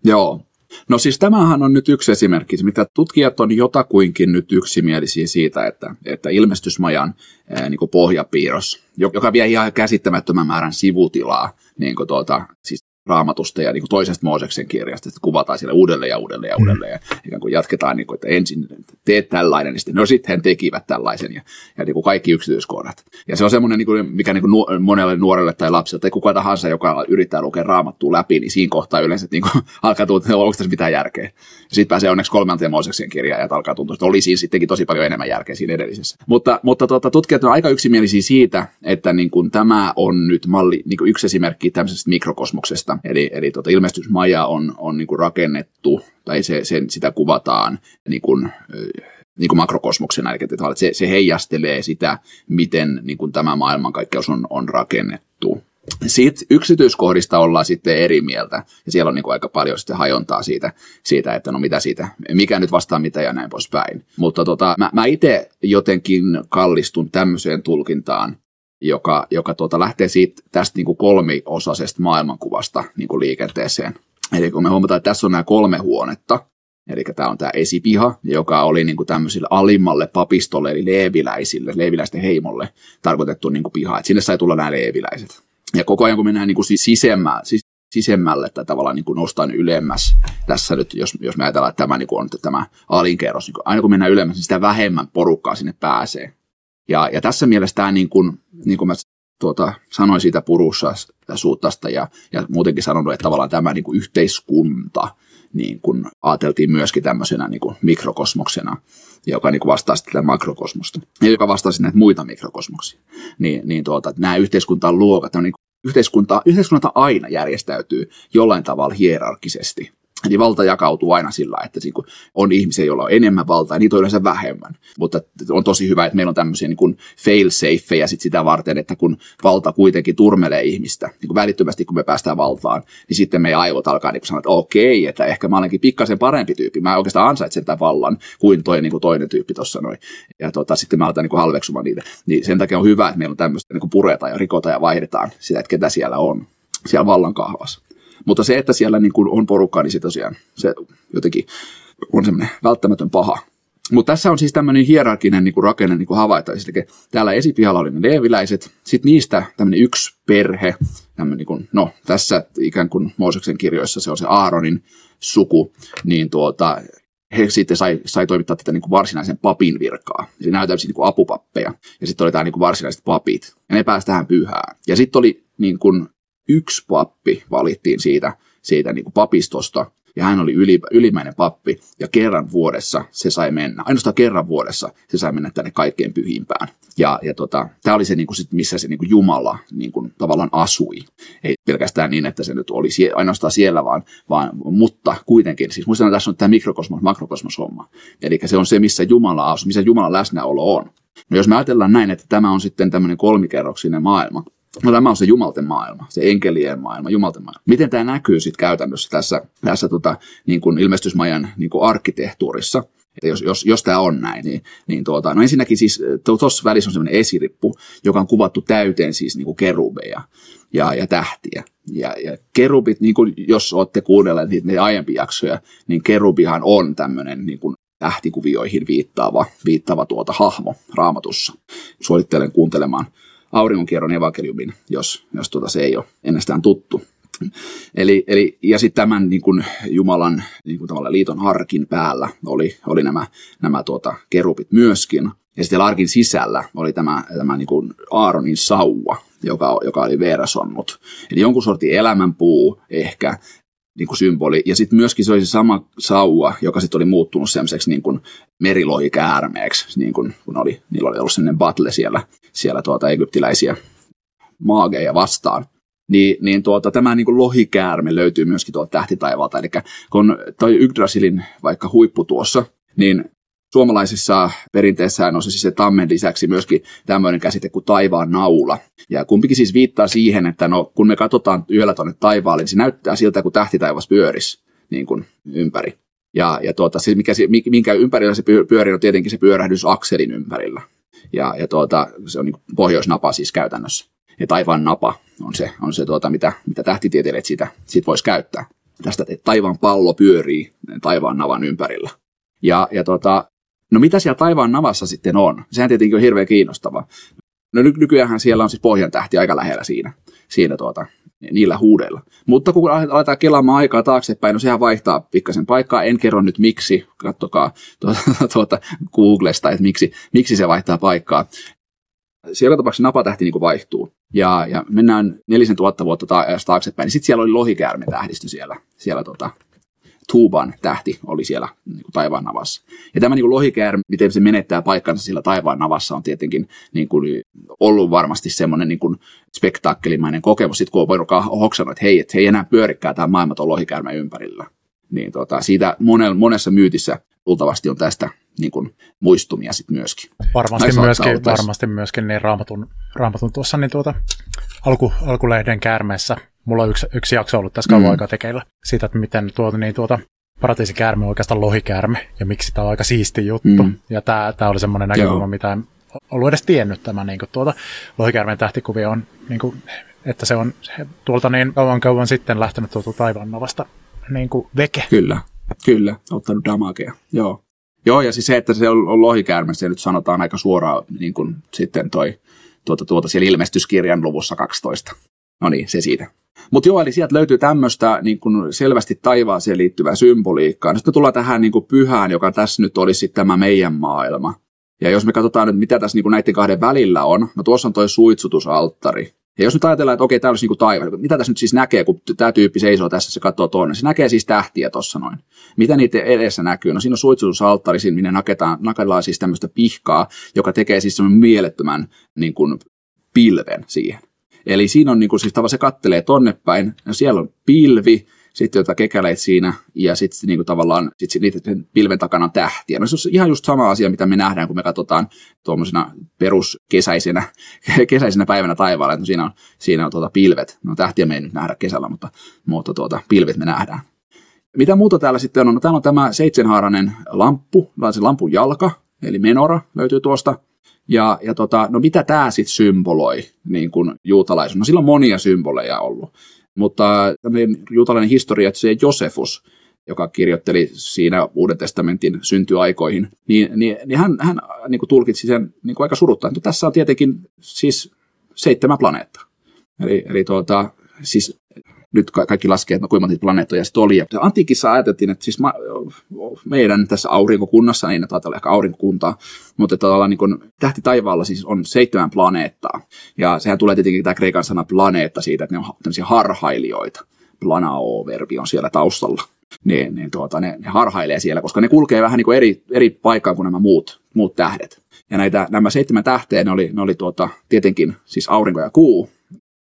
Joo, No siis tämähän on nyt yksi esimerkki, mitä tutkijat on jotakuinkin nyt yksimielisiä siitä, että, että ilmestysmajan ää, niin pohjapiirros, joka vie ihan käsittämättömän määrän sivutilaa niin kuin tuota, siis raamatusta ja niin kuin toisesta Mooseksen kirjasta, että kuvataan siellä uudelleen ja uudelleen ja mm. uudelleen ja ikään kuin jatketaan, niin kuin, että ensin teet tällainen, niin sitten no sitten he tekivät tällaisen ja, ja niin kuin kaikki yksityiskohdat. Ja se on semmoinen, niin kuin, mikä niin kuin monelle nuorelle tai lapselle tai kuka tahansa, joka yrittää lukea raamattua läpi, niin siinä kohtaa yleensä niin kuin, (laughs) alkaa tuntua, että onko tässä mitään järkeä. Ja sitten pääsee onneksi kolmanteen Mooseksen kirjaan ja alkaa tuntua, että oli siinä sittenkin tosi paljon enemmän järkeä siinä edellisessä. Mutta, mutta tuota, tutkijat on aika yksimielisiä siitä, että niin kuin, tämä on nyt malli, niin kuin yksi esimerkki tämmöisestä mikrokosmoksesta, Eli, eli tota, ilmestysmaja on, on niin kuin rakennettu, tai se, sen, sitä kuvataan niin kuin, niin kuin makrokosmoksena, eli että se, se heijastelee sitä, miten niin kuin tämä maailmankaikkeus on, on rakennettu. Sitten yksityiskohdista ollaan sitten eri mieltä, ja siellä on niin kuin aika paljon sitten hajontaa siitä, siitä, että no mitä siitä, mikä nyt vastaa mitä ja näin poispäin. Mutta tota, mä, mä itse jotenkin kallistun tämmöiseen tulkintaan, joka, joka tota, lähtee siitä tästä niin kuin kolmiosaisesta maailmankuvasta niin kuin liikenteeseen. Eli kun me huomataan, että tässä on nämä kolme huonetta, Eli tämä on tämä esipiha, joka oli niin kuin tämmöisille alimmalle papistolle, eli leeviläisille, leeviläisten heimolle tarkoitettu niin kuin piha. Että sinne sai tulla nämä leeviläiset. Ja koko ajan kun mennään niin kuin sisemmälle, siis sisemmälle tai tavallaan niin kuin nostan ylemmäs, tässä nyt, jos, jos me ajatellaan, että tämä niin kuin on tämä alinkerros, niin kuin, aina kun mennään ylemmäs, niin sitä vähemmän porukkaa sinne pääsee. Ja, ja tässä mielessä tämä, niin kuin, niin kuin mä tuota, sanoin siitä purussa suuttasta ja, ja muutenkin sanonut, että tavallaan tämä niin kuin yhteiskunta, niin kuin ajateltiin myöskin tämmöisenä niin kuin mikrokosmoksena, joka niin kuin vastaa sitten makrokosmosta, ja joka vastaa näitä muita mikrokosmoksia. Niin, niin tuota, nämä yhteiskuntaan luokat, niin yhteiskunta, yhteiskunta aina järjestäytyy jollain tavalla hierarkisesti. Eli valta jakautuu aina sillä, että on ihmisiä, joilla on enemmän valtaa ja niitä on yleensä vähemmän. Mutta on tosi hyvä, että meillä on tämmöisiä niin fail-safeja sit sitä varten, että kun valta kuitenkin turmelee ihmistä, niin kuin välittömästi kun me päästään valtaan, niin sitten meidän aivot alkaa niin sanoa, että okei, että ehkä mä olenkin pikkasen parempi tyyppi. Mä oikeastaan ansaitsen tämän vallan kuin toi, niin kuin toinen tyyppi tuossa noin. Ja tota, sitten mä aletaan niin halveksumaan niitä. Niin sen takia on hyvä, että meillä on tämmöistä niin puretaan ja rikotaan ja vaihdetaan sitä, että ketä siellä on siellä vallan kahvassa. Mutta se, että siellä niin kuin on porukkaa, niin se tosiaan se jotenkin on semmoinen välttämätön paha. Mutta tässä on siis tämmöinen hierarkinen niin kuin rakenne niin kuin havaittavissa. Eli täällä esipihalla oli ne leeviläiset, sitten niistä tämmöinen yksi perhe, tämmöinen, niin kuin, no tässä ikään kuin Mooseksen kirjoissa se on se Aaronin suku, niin tuota, he sitten sai, sai toimittaa tätä niin kuin varsinaisen papin virkaa. Eli nämä tämmöisiä niin kuin apupappeja. Ja sitten oli tämä niin kuin varsinaiset papit. Ja ne pääsi tähän pyhään. Ja sitten oli niin kuin yksi pappi valittiin siitä, siitä niin kuin papistosta, ja hän oli yli, ylimäinen pappi, ja kerran vuodessa se sai mennä, ainoastaan kerran vuodessa se sai mennä tänne kaikkein pyhimpään. Ja, ja tota, tämä oli se, niin kuin sit, missä se niin kuin Jumala niin kuin, tavallaan asui. Ei pelkästään niin, että se nyt oli sie, ainoastaan siellä, vaan, vaan mutta kuitenkin, siis muistan, tässä on tämä mikrokosmos, makrokosmos homma. Eli se on se, missä Jumala asuu, missä Jumalan läsnäolo on. No jos me ajatellaan näin, että tämä on sitten tämmöinen kolmikerroksinen maailma, No tämä on se jumalten maailma, se enkelien maailma, jumalten maailma. Miten tämä näkyy sitten käytännössä tässä, tässä tota, niin kuin ilmestysmajan niin kuin arkkitehtuurissa? Että jos, jos, jos tämä on näin, niin, niin tuota, no ensinnäkin siis tuossa välissä on sellainen esirippu, joka on kuvattu täyteen siis niin kuin kerubeja ja, ja tähtiä. Ja, ja kerubit, niin kuin jos olette kuunnelleet niitä, aiempia jaksoja, niin kerubihan on tämmöinen niin kuin tähtikuvioihin viittaava, viittaava tuota hahmo raamatussa. Suosittelen kuuntelemaan auringonkierron evankeliumin, jos, jos tuota se ei ole ennestään tuttu. Eli, eli, ja sitten tämän niin kuin Jumalan niin kuin liiton arkin päällä oli, oli nämä, nämä tuota, kerupit myöskin. Ja sitten arkin sisällä oli tämä, tämä niin kuin Aaronin sauva, joka, joka oli verasonnut. Eli jonkun sortin elämänpuu ehkä, niin kuin symboli. Ja sitten myöskin se oli se sama sauva, joka sitten oli muuttunut semmoiseksi niin kuin merilohikäärmeeksi, niin kuin, kun oli, niillä oli ollut sellainen battle siellä, siellä tuota egyptiläisiä maageja vastaan. Niin, niin tuota, tämä niin kuin lohikäärme löytyy myöskin tuolta tähtitaivalta. Eli kun toi Yggdrasilin vaikka huippu tuossa, niin suomalaisessa perinteessä on se siis se tammen lisäksi myöskin tämmöinen käsite kuin taivaan naula. Ja kumpikin siis viittaa siihen, että no, kun me katsotaan yöllä tuonne taivaalle, niin se näyttää siltä, kun tähtitaivas pyörisi niin kuin ympäri. Ja, ja tuota, se, mikä, minkä ympärillä se pyörii, on tietenkin se pyörähdys akselin ympärillä. Ja, ja tuota, se on niin pohjoisnapa siis käytännössä. Ja taivaan napa on se, on se tuota, mitä, mitä tähtitieteilijät siitä, siitä voisi käyttää. Tästä, taivaan pallo pyörii taivaan navan ympärillä. Ja, ja tuota, no mitä siellä taivaan navassa sitten on? Sehän tietenkin on hirveän kiinnostava. No ny- nykyään siellä on siis pohjan tähti aika lähellä siinä, siinä tuota, niillä huudeilla. Mutta kun aletaan kelaamaan aikaa taaksepäin, no sehän vaihtaa pikkasen paikkaa. En kerro nyt miksi, kattokaa tuota, (laughs) tuota Googlesta, että miksi, miksi se vaihtaa paikkaa. Siellä tapauksessa napatähti niin vaihtuu. Ja, ja mennään nelisen tuhatta vuotta taaksepäin, niin sitten siellä oli lohikäärme tähdistö siellä, siellä tota, Tuuban tähti oli siellä niin kuin taivaan navassa. Ja tämä niin kuin lohikäärme, miten se menettää paikkansa sillä taivaan navassa, on tietenkin niin kuin ollut varmasti semmoinen niin kuin spektaakkelimainen kokemus, sitten kun on voinut hoksannut, että hei, että he ei enää pyörikään tämä maailma tuon lohikäärmeen ympärillä. niin tota, siitä monen, monessa myytissä luultavasti on tästä niin kuin, muistumia sitten myöskin. Varmasti myöskin, varmasti myöskin niin raamatun, raamatun tuossa niin tuota, alku, alkulehden käärmeessä. Mulla on yksi, yksi jakso ollut tässä kauan mm. aikaa tekeillä siitä, että miten tuota, niin tuota, paratiisikäärme on oikeastaan lohikäärme ja miksi tämä on aika siisti juttu. Mm. Ja tämä, tämä oli semmoinen näkökulma, Joo. mitä en ollut edes tiennyt tämä niin kuin, tuota, lohikäärmeen tähtikuvio on, niin kuin, että se on tuolta niin kauan kauan sitten lähtenyt tuolta taivaannavasta niin kuin veke. Kyllä, kyllä, ottanut damakea, joo. Joo, ja siis se, että se on, on lohikäärme, se nyt sanotaan aika suoraan niin kuin sitten toi, tuota, tuota siellä ilmestyskirjan luvussa 12. No niin, se siitä. Mutta joo, eli sieltä löytyy tämmöistä niin kun selvästi taivaaseen liittyvää symboliikkaa. Sitten tullaan tähän niin pyhään, joka tässä nyt olisi tämä meidän maailma. Ja jos me katsotaan nyt, mitä tässä niin näiden kahden välillä on, no tuossa on toi suitsutusalttari. Ja jos nyt ajatellaan, että okei, tämä olisi niin taivaan, mitä tässä nyt siis näkee, kun tämä tyyppi seisoo tässä, se katsoo toinen. Se näkee siis tähtiä tuossa noin. Mitä niitä edessä näkyy? No siinä on suitsutusalttari, minne naketaan, nakellaan siis tämmöistä pihkaa, joka tekee siis semmoinen mielettömän niin kuin, pilven siihen. Eli siinä on niin kuin, siis tavallaan se kattelee tonne päin, ja siellä on pilvi, sitten jota kekäleet siinä, ja sitten niin kuin tavallaan sit niitä pilven takana on tähtiä. No se on ihan just sama asia, mitä me nähdään, kun me katsotaan tuommoisena peruskesäisenä (laughs) kesäisenä päivänä taivaalla, että siinä on, siinä on tuota pilvet. No tähtiä me ei nyt nähdä kesällä, mutta, mutta tuota, pilvet me nähdään. Mitä muuta täällä sitten on? No, täällä on tämä seitsemänhaarainen lamppu, se lampun jalka, eli menora löytyy tuosta. Ja, ja tota, no mitä tämä sitten symboloi niin kuin juutalaisuus? No sillä on monia symboleja ollut, mutta juutalainen historia, että se Josefus, joka kirjoitteli siinä Uuden testamentin syntyaikoihin, niin, niin, niin hän, hän niin kuin tulkitsi sen niin kuin aika suruttain. No, tässä on tietenkin siis seitsemän planeettaa. Eli, eli tuota, siis nyt kaikki laskee, että no kuinka monta planeettoja sitten oli. Ja antiikissa ajateltiin, että siis ma, meidän tässä aurinkokunnassa, niin ajatellaan ehkä aurinkokuntaa, mutta että ollaan niin tähti taivaalla siis on seitsemän planeettaa. Ja sehän tulee tietenkin tämä kreikan sana planeetta siitä, että ne on tämmöisiä harhailijoita. Planao-verbi on siellä taustalla. Niin, niin tuota, ne, ne, harhailee siellä, koska ne kulkee vähän niin kuin eri, eri paikkaan kuin nämä muut, muut tähdet. Ja näitä, nämä seitsemän tähteä, ne oli, ne oli tuota, tietenkin siis aurinko ja kuu,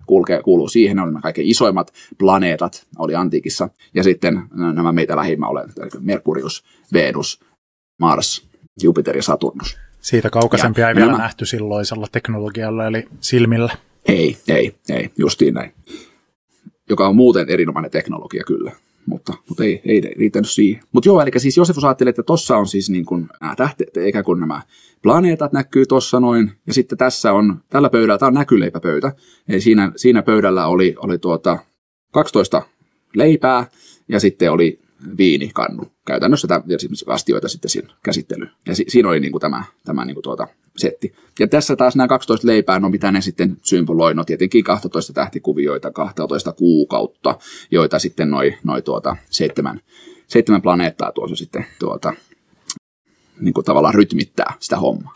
kulkee, kuuluu siihen, ne oli nämä kaikkein isoimmat planeetat, oli antiikissa, ja sitten nämä meitä lähimmä olevat, Merkurius, Venus, Mars, Jupiter ja Saturnus. Siitä kaukaisempia ja, ei vielä nämä... nähty silloisella teknologialla, eli silmillä. Ei, ei, ei, justiin näin. Joka on muuten erinomainen teknologia kyllä mutta, mutta ei, ei riittänyt siihen. Mutta joo, eli siis Josefus ajatteli, että tuossa on siis niin kuin nämä tähteet, eikä kun nämä planeetat näkyy tuossa noin, ja sitten tässä on, tällä pöydällä, tämä on näkyleipäpöytä, eli siinä, siinä pöydällä oli, oli tuota 12 leipää, ja sitten oli viinikannu. Käytännössä tämä, astioita sitten siinä käsittely. Ja si, siinä oli niin kuin tämä, tämä niin kuin tuota, setti. Ja tässä taas nämä 12 leipää, no mitä ne sitten symboloi, no tietenkin 12 tähtikuvioita, 12 kuukautta, joita sitten noin noi tuota, seitsemän, seitsemän planeettaa tuossa sitten tuota, niin kuin tavallaan rytmittää sitä hommaa.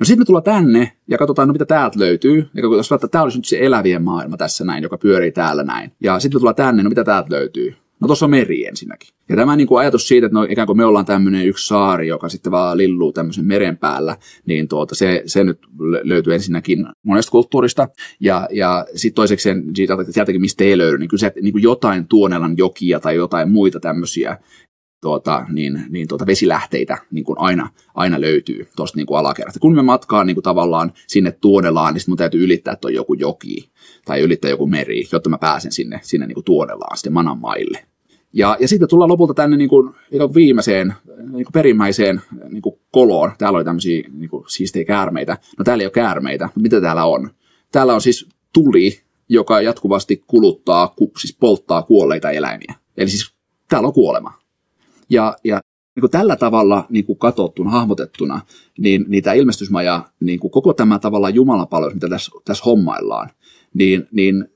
No sitten me tullaan tänne ja katsotaan, no mitä täältä löytyy. Ja jos että tämä olisi nyt se elävien maailma tässä näin, joka pyörii täällä näin. Ja sitten me tullaan tänne, no mitä täältä löytyy. No tuossa on meri ensinnäkin. Ja tämä niin kuin ajatus siitä, että no, ikään kuin me ollaan tämmöinen yksi saari, joka sitten vaan lilluu tämmöisen meren päällä, niin tuota, se, se nyt löytyy ensinnäkin monesta kulttuurista. Ja, ja sitten toiseksi siitä, sieltäkin mistä ei löydy, niin kyllä se, niin kuin jotain Tuonelan jokia tai jotain muita tämmöisiä tuota, niin, niin tuota vesilähteitä niin kuin aina, aina löytyy tuosta niin alakerrasta. Kun me matkaan niin kuin tavallaan sinne Tuonelaan, niin sitten mun täytyy ylittää tuo joku joki tai ylittää joku meri, jotta mä pääsen sinne, sinne niin kuin Tuonelaan, sitten Manan maille. Ja, ja sitten tullaan lopulta tänne niin kuin, viimeiseen, niin kuin perimmäiseen niin kuin koloon. Täällä oli tämmöisiä niin kuin, siistejä käärmeitä. No täällä ei ole käärmeitä, mitä täällä on? Täällä on siis tuli, joka jatkuvasti kuluttaa, ku, siis polttaa kuolleita eläimiä. Eli siis täällä on kuolema. Ja, ja niin kuin tällä tavalla niin kuin katsottuna, hahmotettuna, niin, niin tämä ilmestysmaja, niin kuin koko tämä tavallaan Jumalapalvelus, mitä tässä, tässä hommaillaan, niin, niin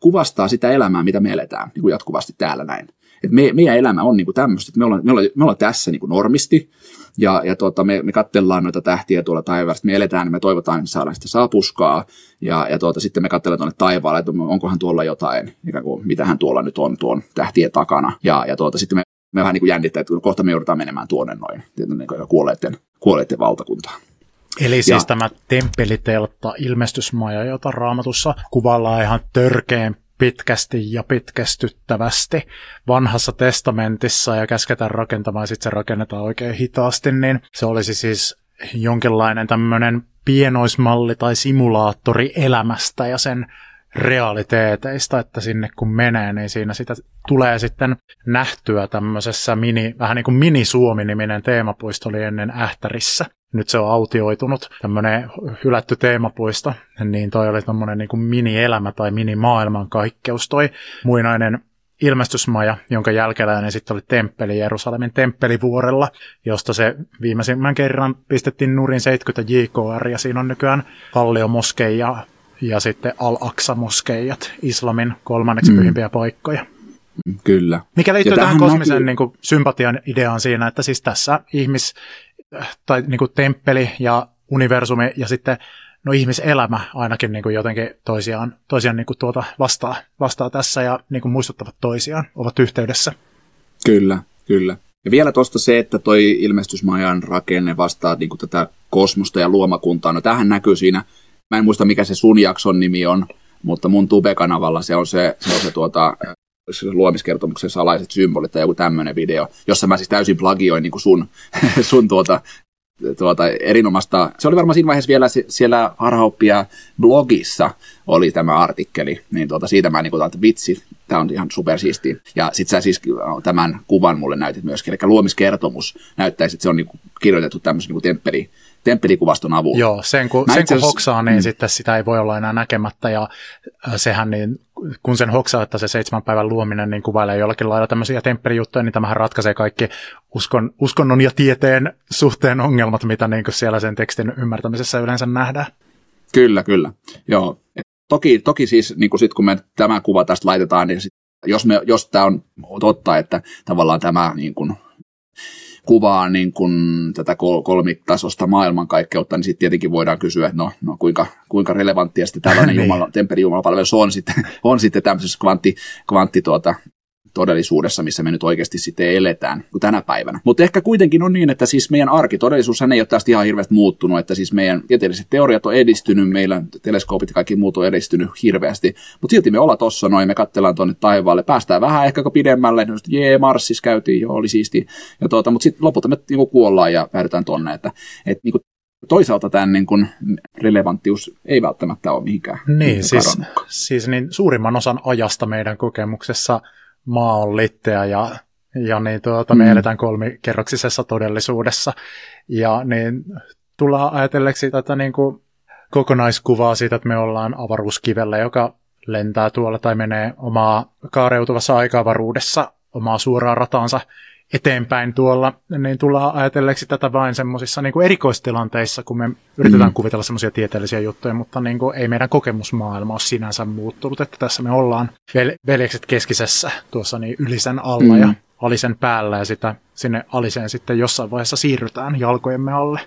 kuvastaa sitä elämää, mitä me eletään niin kuin jatkuvasti täällä näin. Et me, meidän elämä on niinku tämmöistä, että me ollaan, me ollaan, me ollaan tässä niinku normisti, ja, ja tota, me, me katsellaan noita tähtiä tuolla taivaasta, me eletään, niin me toivotaan, että me saadaan sitä saapuskaa, ja, ja tuota, sitten me katsellaan tuonne taivaalle, että onkohan tuolla jotain, ikään kuin, mitähän tuolla nyt on tuon tähtien takana, ja, ja tuota, sitten me, me vähän niin kuin jännittää, että kohta me joudutaan menemään tuonne noin, niin kuin kuolleiden, kuolleiden valtakuntaan. Eli siis ja, tämä temppeliteltta, ilmestysmaja, jota raamatussa kuvaillaan ihan törkeen pitkästi ja pitkästyttävästi vanhassa testamentissa ja käsketään rakentamaan, sitten se rakennetaan oikein hitaasti, niin se olisi siis jonkinlainen tämmöinen pienoismalli tai simulaattori elämästä ja sen realiteeteista, että sinne kun menee, niin siinä sitä tulee sitten nähtyä tämmöisessä mini, vähän niin kuin mini-Suomi-niminen teemapuisto oli ennen Ähtärissä. Nyt se on autioitunut, tämmöinen hylätty teemapuisto, niin toi oli tämmöinen niin kuin mini-elämä tai mini-maailmankaikkeus, toi muinainen ilmestysmaja, jonka jälkeläinen sitten oli temppeli Jerusalemin temppelivuorella, josta se viimeisimmän kerran pistettiin nurin 70 JKR, ja siinä on nykyään Kallio-moskeija ja sitten Al-Aqsa-moskeijat, islamin kolmanneksi mm. pyhimpiä paikkoja. Kyllä. Mikä liittyy tähän kosmisen näkyy... niin kuin, sympatian ideaan siinä, että siis tässä ihmis, tai niin kuin, temppeli ja universumi ja sitten no ihmiselämä ainakin niin kuin jotenkin toisiaan, toisiaan niin kuin tuota vastaa, vastaa tässä ja niin kuin muistuttavat toisiaan, ovat yhteydessä. Kyllä, kyllä. Ja vielä tuosta se, että toi ilmestysmajan rakenne vastaa niin kuin tätä kosmosta ja luomakuntaa. No tähän näkyy siinä, mä en muista mikä se sun jakson nimi on, mutta mun Tube-kanavalla se on se, se, on se tuota, luomiskertomuksen salaiset symbolit tai joku tämmöinen video, jossa mä siis täysin plagioin niin kuin sun, (laughs) sun tuota, tuota, erinomaista, se oli varmaan siinä vaiheessa vielä siellä harhaoppia blogissa oli tämä artikkeli, niin tuota, siitä mä niin kuin, että vitsi, tämä on ihan supersiistiä. Ja sitten sä siis tämän kuvan mulle näytit myöskin, eli luomiskertomus näyttäisi, että se on niin kuin, kirjoitettu tämmöisen niin kuin temppeli, temppelikuvaston avulla. Joo, sen kun, sen kun hoksaa, niin mm. sitten sitä ei voi olla enää näkemättä, ja äh, sehän niin, kun sen hoksaa, että se seitsemän päivän luominen niin kuvailee jollakin lailla tämmöisiä temppelijuttuja, niin tämähän ratkaisee kaikki uskon, uskonnon ja tieteen suhteen ongelmat, mitä niin kuin siellä sen tekstin ymmärtämisessä yleensä nähdään. Kyllä, kyllä. Joo. Toki, toki siis niin kuin sit, kun me tämä kuva tästä laitetaan, niin sit, jos, me, jos tämä on totta, että tavallaan tämä niin kuin, kuvaa niin kuin tätä kolmitasosta maailmankaikkeutta, niin sitten tietenkin voidaan kysyä, että no, no kuinka, kuinka relevanttia sitten tällainen (laughs) niin. jumala, temppelijumalapalvelus on sitten, (laughs) on sitten tämmöisessä kvantti, kvantti tuota, todellisuudessa, missä me nyt oikeasti sitten eletään kuin tänä päivänä. Mutta ehkä kuitenkin on niin, että siis meidän arkitodellisuus ei ole tästä ihan hirveästi muuttunut, että siis meidän tieteelliset teoriat on edistynyt, meillä teleskoopit ja kaikki muut on edistynyt hirveästi, mutta silti me ollaan tossa noin, me katsellaan tuonne taivaalle, päästään vähän ehkä pidemmälle, että jee, Marsissa käytiin, joo, oli siisti, ja tuota, mutta sitten lopulta me niinku kuollaan ja päädytään tonne, että et, niinku, toisaalta tämän niin kuin relevanttius ei välttämättä ole mihinkään. Niin, siis, siis niin suurimman osan ajasta meidän kokemuksessa maa on litteä ja, ja niin tuota, me mm. eletään kolmikerroksisessa todellisuudessa. Ja niin tullaan ajatelleeksi tätä niin kuin kokonaiskuvaa siitä, että me ollaan avaruuskivellä, joka lentää tuolla tai menee omaa kaareutuvassa aikavaruudessa omaa suoraa rataansa eteenpäin tuolla, niin tullaan ajatelleeksi tätä vain semmoisissa niin erikoistilanteissa, kun me yritetään mm. kuvitella semmoisia tieteellisiä juttuja, mutta niin kuin, ei meidän kokemusmaailma ole sinänsä muuttunut, että tässä me ollaan vel- veljekset keskisessä tuossa niin ylisen alla mm. ja alisen päällä ja sitä sinne aliseen sitten jossain vaiheessa siirrytään jalkojemme alle.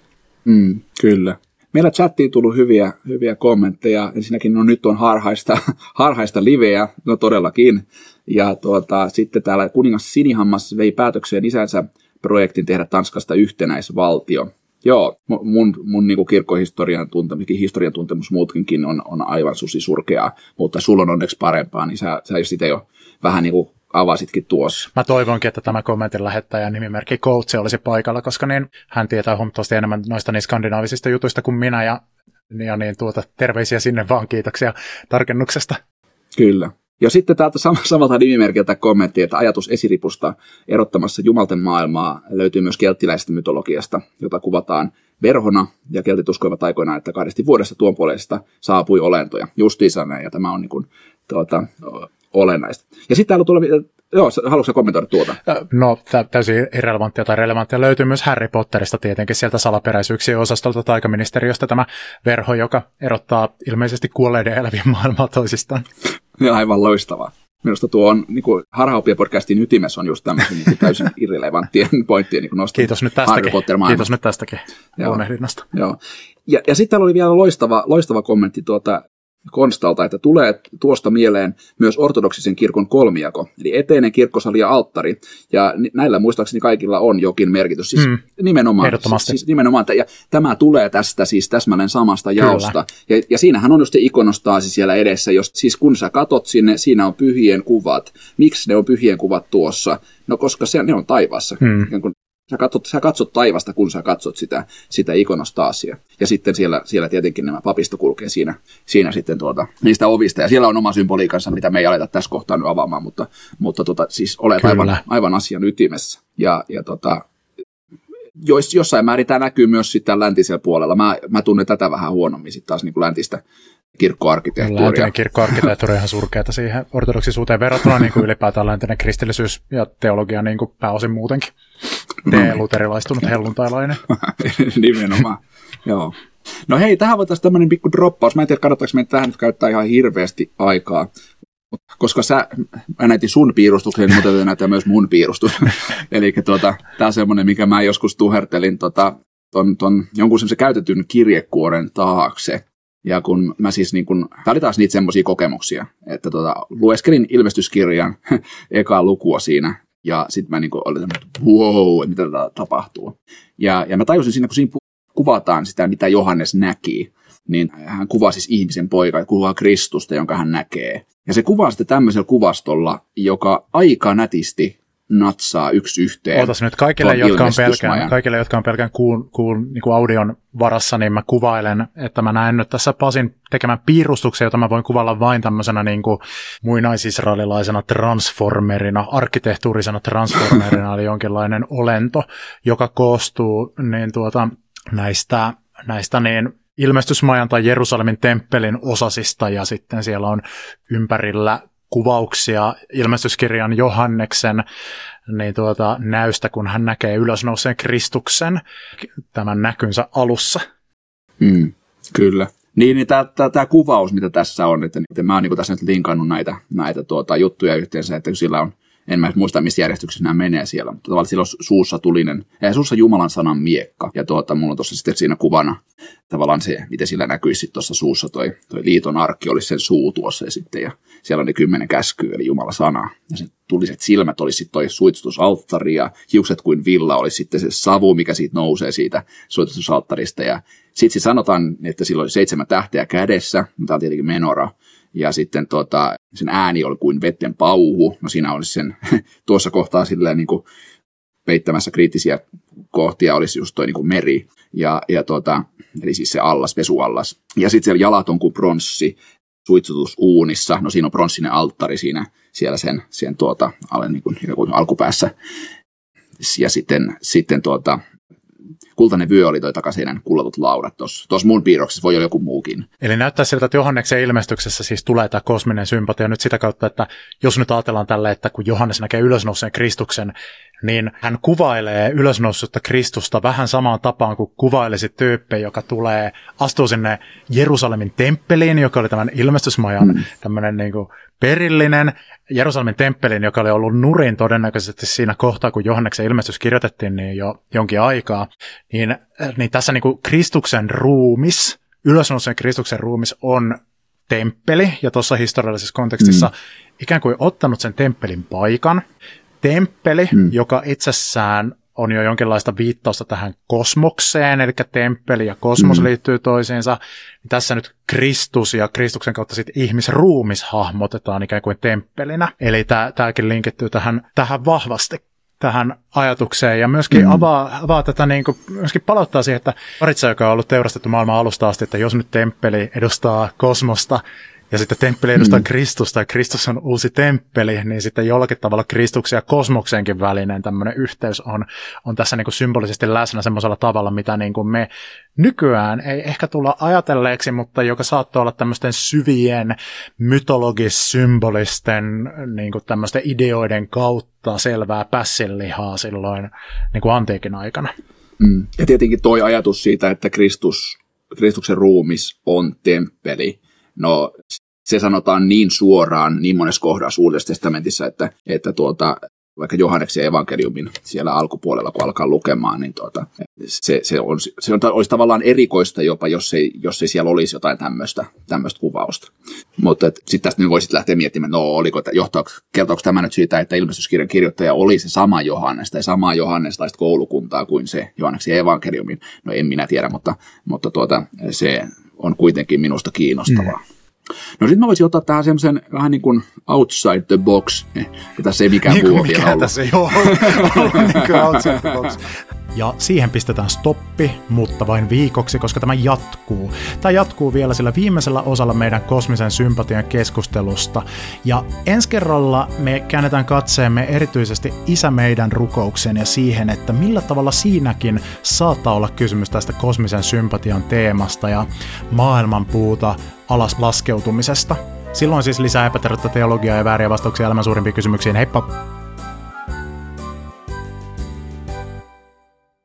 Mm, kyllä. Meillä chattiin tullut hyviä, hyviä kommentteja. Ensinnäkin no nyt on harhaista, (laughs) harhaista liveä, no todellakin. Ja tuota, sitten täällä kuningas Sinihammas vei päätökseen isänsä projektin tehdä Tanskasta yhtenäisvaltio. Joo, mun, mun niin kirkkohistorian tuntemus, historian tuntemus muutkin on, on aivan susi surkeaa, mutta sulla on onneksi parempaa, niin sä, sä sitä jo vähän niin kuin avasitkin tuossa. Mä toivonkin, että tämä kommentin lähettäjä nimimerkki Coach olisi paikalla, koska niin hän tietää huomattavasti enemmän noista niin skandinaavisista jutuista kuin minä, ja, ja niin tuota, terveisiä sinne vaan, kiitoksia tarkennuksesta. Kyllä. Ja sitten täältä samalta nimimerkiltä kommentti, että ajatus esiripusta erottamassa jumalten maailmaa löytyy myös kelttiläisestä mytologiasta, jota kuvataan verhona, ja keltit uskoivat aikoinaan, että kahdesti vuodessa tuon puolesta saapui olentoja. Justiinsa ja tämä on niin kuin, tuota, olennaista. Ja sitten täällä tulee, joo, haluatko kommentoida tuota? No, täysin irrelevanttia tai relevanttia löytyy myös Harry Potterista tietenkin sieltä salaperäisyyksien osastolta taikaministeriöstä tämä verho, joka erottaa ilmeisesti kuolleiden elävien maailmaa toisistaan. Aivan loistavaa. Minusta tuo on, niin kuin podcastin ytimessä on just tämmöisen niin täysin (laughs) irrelevanttien pointtien niin nostaa. Kiitos nyt tästäkin. Kiitos nyt tästäkin Joo. Joo. Ja, ja sitten täällä oli vielä loistava, loistava kommentti tuota Konstalta, että tulee tuosta mieleen myös ortodoksisen kirkon kolmiako, eli eteinen kirkkosali ja alttari, ja näillä muistaakseni kaikilla on jokin merkitys, siis mm, nimenomaan, siis, siis nimenomaan, ja tämä tulee tästä siis täsmälleen samasta jaosta, ja, ja siinähän on just se ikonostaasi siellä edessä, jos, siis kun sä katot sinne, siinä on pyhien kuvat, miksi ne on pyhien kuvat tuossa, no koska se, ne on taivaassa, mm. Sä katsot, sä katsot taivasta, kun sä katsot sitä, sitä ikonostaasia. Ja sitten siellä, siellä tietenkin nämä papisto kulkee siinä, siinä sitten tuota, niistä ovista. Ja siellä on oma symboliikansa, mitä me ei aleta tässä kohtaa nyt avaamaan, mutta, mutta tota, siis olet aivan, aivan asian ytimessä. Ja, ja tota, jos, jossain määrin tämä näkyy myös sitten läntisellä puolella. Mä, mä tunnen tätä vähän huonommin sitten taas niin kuin läntistä kirkkoarkkitehtuuria. Läntinen kirkkoarkkitehtuuri on ihan surkeata siihen ortodoksisuuteen verrattuna niin kuin (laughs) ylipäätään läntinen kristillisyys ja teologia niin kuin pääosin muutenkin. Te luterilaistunut helluntailainen. (laughs) Nimenomaan, joo. No hei, tähän voitaisiin tämmöinen pikku droppaus. Mä en tiedä, kannattaako meidän tähän nyt käyttää ihan hirveästi aikaa. Koska sä, mä näitin sun piirustuksen, niin mutta näyttää myös mun piirustus. (laughs) Eli tuota, tämä on semmoinen, mikä mä joskus tuhertelin tota, ton, ton, jonkun semmoisen käytetyn kirjekuoren taakse. Ja kun mä siis niin kun, tää oli taas niitä semmoisia kokemuksia, että tota, lueskelin ilmestyskirjan (laughs) ekaa lukua siinä, ja sitten mä niin olin että wow, mitä tätä tapahtuu. Ja, ja mä tajusin siinä, kun siinä kuvataan sitä, mitä Johannes näki, niin hän kuvaa siis ihmisen poika, kuvaa Kristusta, jonka hän näkee. Ja se kuvaa sitä tämmöisellä kuvastolla, joka aika nätisti natsaa yksi yhteen. Ootas nyt, kaikille, jotka on pelkään, kaikille, jotka on pelkään kuun, kuun niin kuin audion varassa, niin mä kuvailen, että mä näen nyt tässä Pasin tekemän piirustuksen, jota mä voin kuvailla vain tämmöisenä niin kuin muinaisisraelilaisena transformerina, arkkitehtuurisena transformerina, eli jonkinlainen olento, joka koostuu niin tuota, näistä, näistä niin ilmestysmajan tai Jerusalemin temppelin osasista ja sitten siellä on ympärillä kuvauksia ilmestyskirjan Johanneksen niin tuota, näystä, kun hän näkee ylösnouseen Kristuksen tämän näkynsä alussa. Mm, kyllä. Niin, niin tämä kuvaus, mitä tässä on, että, että mä oon niin tässä nyt linkannut näitä, näitä tuota, juttuja yhteensä, että sillä on en mä muista, missä järjestyksessä nämä menee siellä, mutta tavallaan silloin suussa tulinen, ja suussa Jumalan sanan miekka, ja tuota, mulla on tuossa sitten siinä kuvana tavallaan se, miten sillä näkyisi tuossa suussa toi, toi liiton arkki, olisi sen suu tuossa ja sitten, ja siellä on ne kymmenen käskyä, eli Jumalan sana, ja se tuliset silmät olisi sitten toi suitsutusalttari, ja hiukset kuin villa olisi sitten se savu, mikä siitä nousee siitä suitsutusalttarista, ja sitten sanotaan, että sillä oli seitsemän tähteä kädessä, tämä on tietenkin menora, ja sitten tota, sen ääni oli kuin vetten pauhu, no siinä olisi sen (laughs) tuossa kohtaa silleen niin kuin peittämässä kriittisiä kohtia olisi just toi niin kuin meri, ja, ja tota, eli siis se allas, pesuallas. Ja sitten siellä jalat on kuin pronssi, suitsutus uunissa, no siinä on pronssinen alttari siinä, siellä sen, sen tuota, alle, niin kuin, alkupäässä. Ja sitten, sitten tuota, kultainen vyö oli toi takaisin kullatut laudat tuossa. Mun piirroksessa voi olla joku muukin. Eli näyttää siltä, että Johanneksen ilmestyksessä siis tulee tämä kosminen sympatia nyt sitä kautta, että jos nyt ajatellaan tälle, että kun Johannes näkee ylösnouseen Kristuksen, niin hän kuvailee ylösnousutta Kristusta vähän samaan tapaan kuin kuvailisi tyyppi, joka tulee, astuu sinne Jerusalemin temppeliin, joka oli tämän ilmestysmajan mm. tämmöinen niin kuin perillinen Jerusalemin temppelin, joka oli ollut nurin todennäköisesti siinä kohtaa, kun Johanneksen ilmestys kirjoitettiin niin jo jonkin aikaa, niin, niin tässä niin kuin Kristuksen ruumis, ylösnouseen Kristuksen ruumis on temppeli, ja tuossa historiallisessa kontekstissa mm. ikään kuin ottanut sen temppelin paikan. Temppeli, mm. joka itsessään on jo jonkinlaista viittausta tähän kosmokseen, eli temppeli ja kosmos mm. liittyy toisiinsa. Niin tässä nyt Kristus ja Kristuksen kautta sitten ihmisruumis hahmotetaan ikään kuin temppelinä. Eli tämäkin linkittyy tähän, tähän vahvasti tähän ajatukseen ja myöskin mm. avaa, avaa tätä, niin kuin, myöskin palauttaa siihen, että Paritsa, joka on ollut teurastettu maailman alusta asti, että jos nyt temppeli edustaa kosmosta, ja sitten temppeli edustaa mm. Kristusta ja Kristus on uusi temppeli, niin sitten jollakin tavalla Kristuksen ja kosmoksenkin välinen tämmöinen yhteys on, on tässä niin kuin symbolisesti läsnä semmoisella tavalla, mitä niin kuin me nykyään ei ehkä tulla ajatelleeksi, mutta joka saattaa olla tämmöisten syvien mytologis-symbolisten niin kuin tämmöisten ideoiden kautta selvää pässinlihaa silloin niin kuin antiikin aikana. Mm. Ja tietenkin toi ajatus siitä, että Kristus, Kristuksen ruumis on temppeli, No se sanotaan niin suoraan niin monessa kohdassa Uudessa testamentissa, että, että tuota, vaikka Johanneksen evankeliumin siellä alkupuolella, kun alkaa lukemaan, niin tuota, se, se, on, se on, olisi tavallaan erikoista jopa, jos ei, jos ei siellä olisi jotain tämmöistä, tämmöistä kuvausta. Mutta sitten tästä nyt voisit lähteä miettimään, no oliko, johtaako, kertooko tämä nyt siitä, että ilmestyskirjan kirjoittaja oli se sama Johannes tai sama johanneslaista koulukuntaa kuin se Johanneksen evankeliumin. No en minä tiedä, mutta, mutta tuota, se on kuitenkin minusta kiinnostavaa. Mm. No sitten mä voisin ottaa tähän semmoisen vähän niin kuin outside the box, ja tässä ei mikään niin puhu vielä ollut. tässä ei ole (laughs) ollut niin kuin outside the box. Ja siihen pistetään stoppi, mutta vain viikoksi, koska tämä jatkuu. Tämä jatkuu vielä sillä viimeisellä osalla meidän kosmisen sympatian keskustelusta. Ja ensi kerralla me käännetään katseemme erityisesti isä meidän rukoukseen ja siihen, että millä tavalla siinäkin saattaa olla kysymys tästä kosmisen sympatian teemasta ja maailman puuta alas laskeutumisesta. Silloin siis lisää epätervettä teologiaa ja vääriä vastauksia elämän suurimpiin kysymyksiin. Heippa!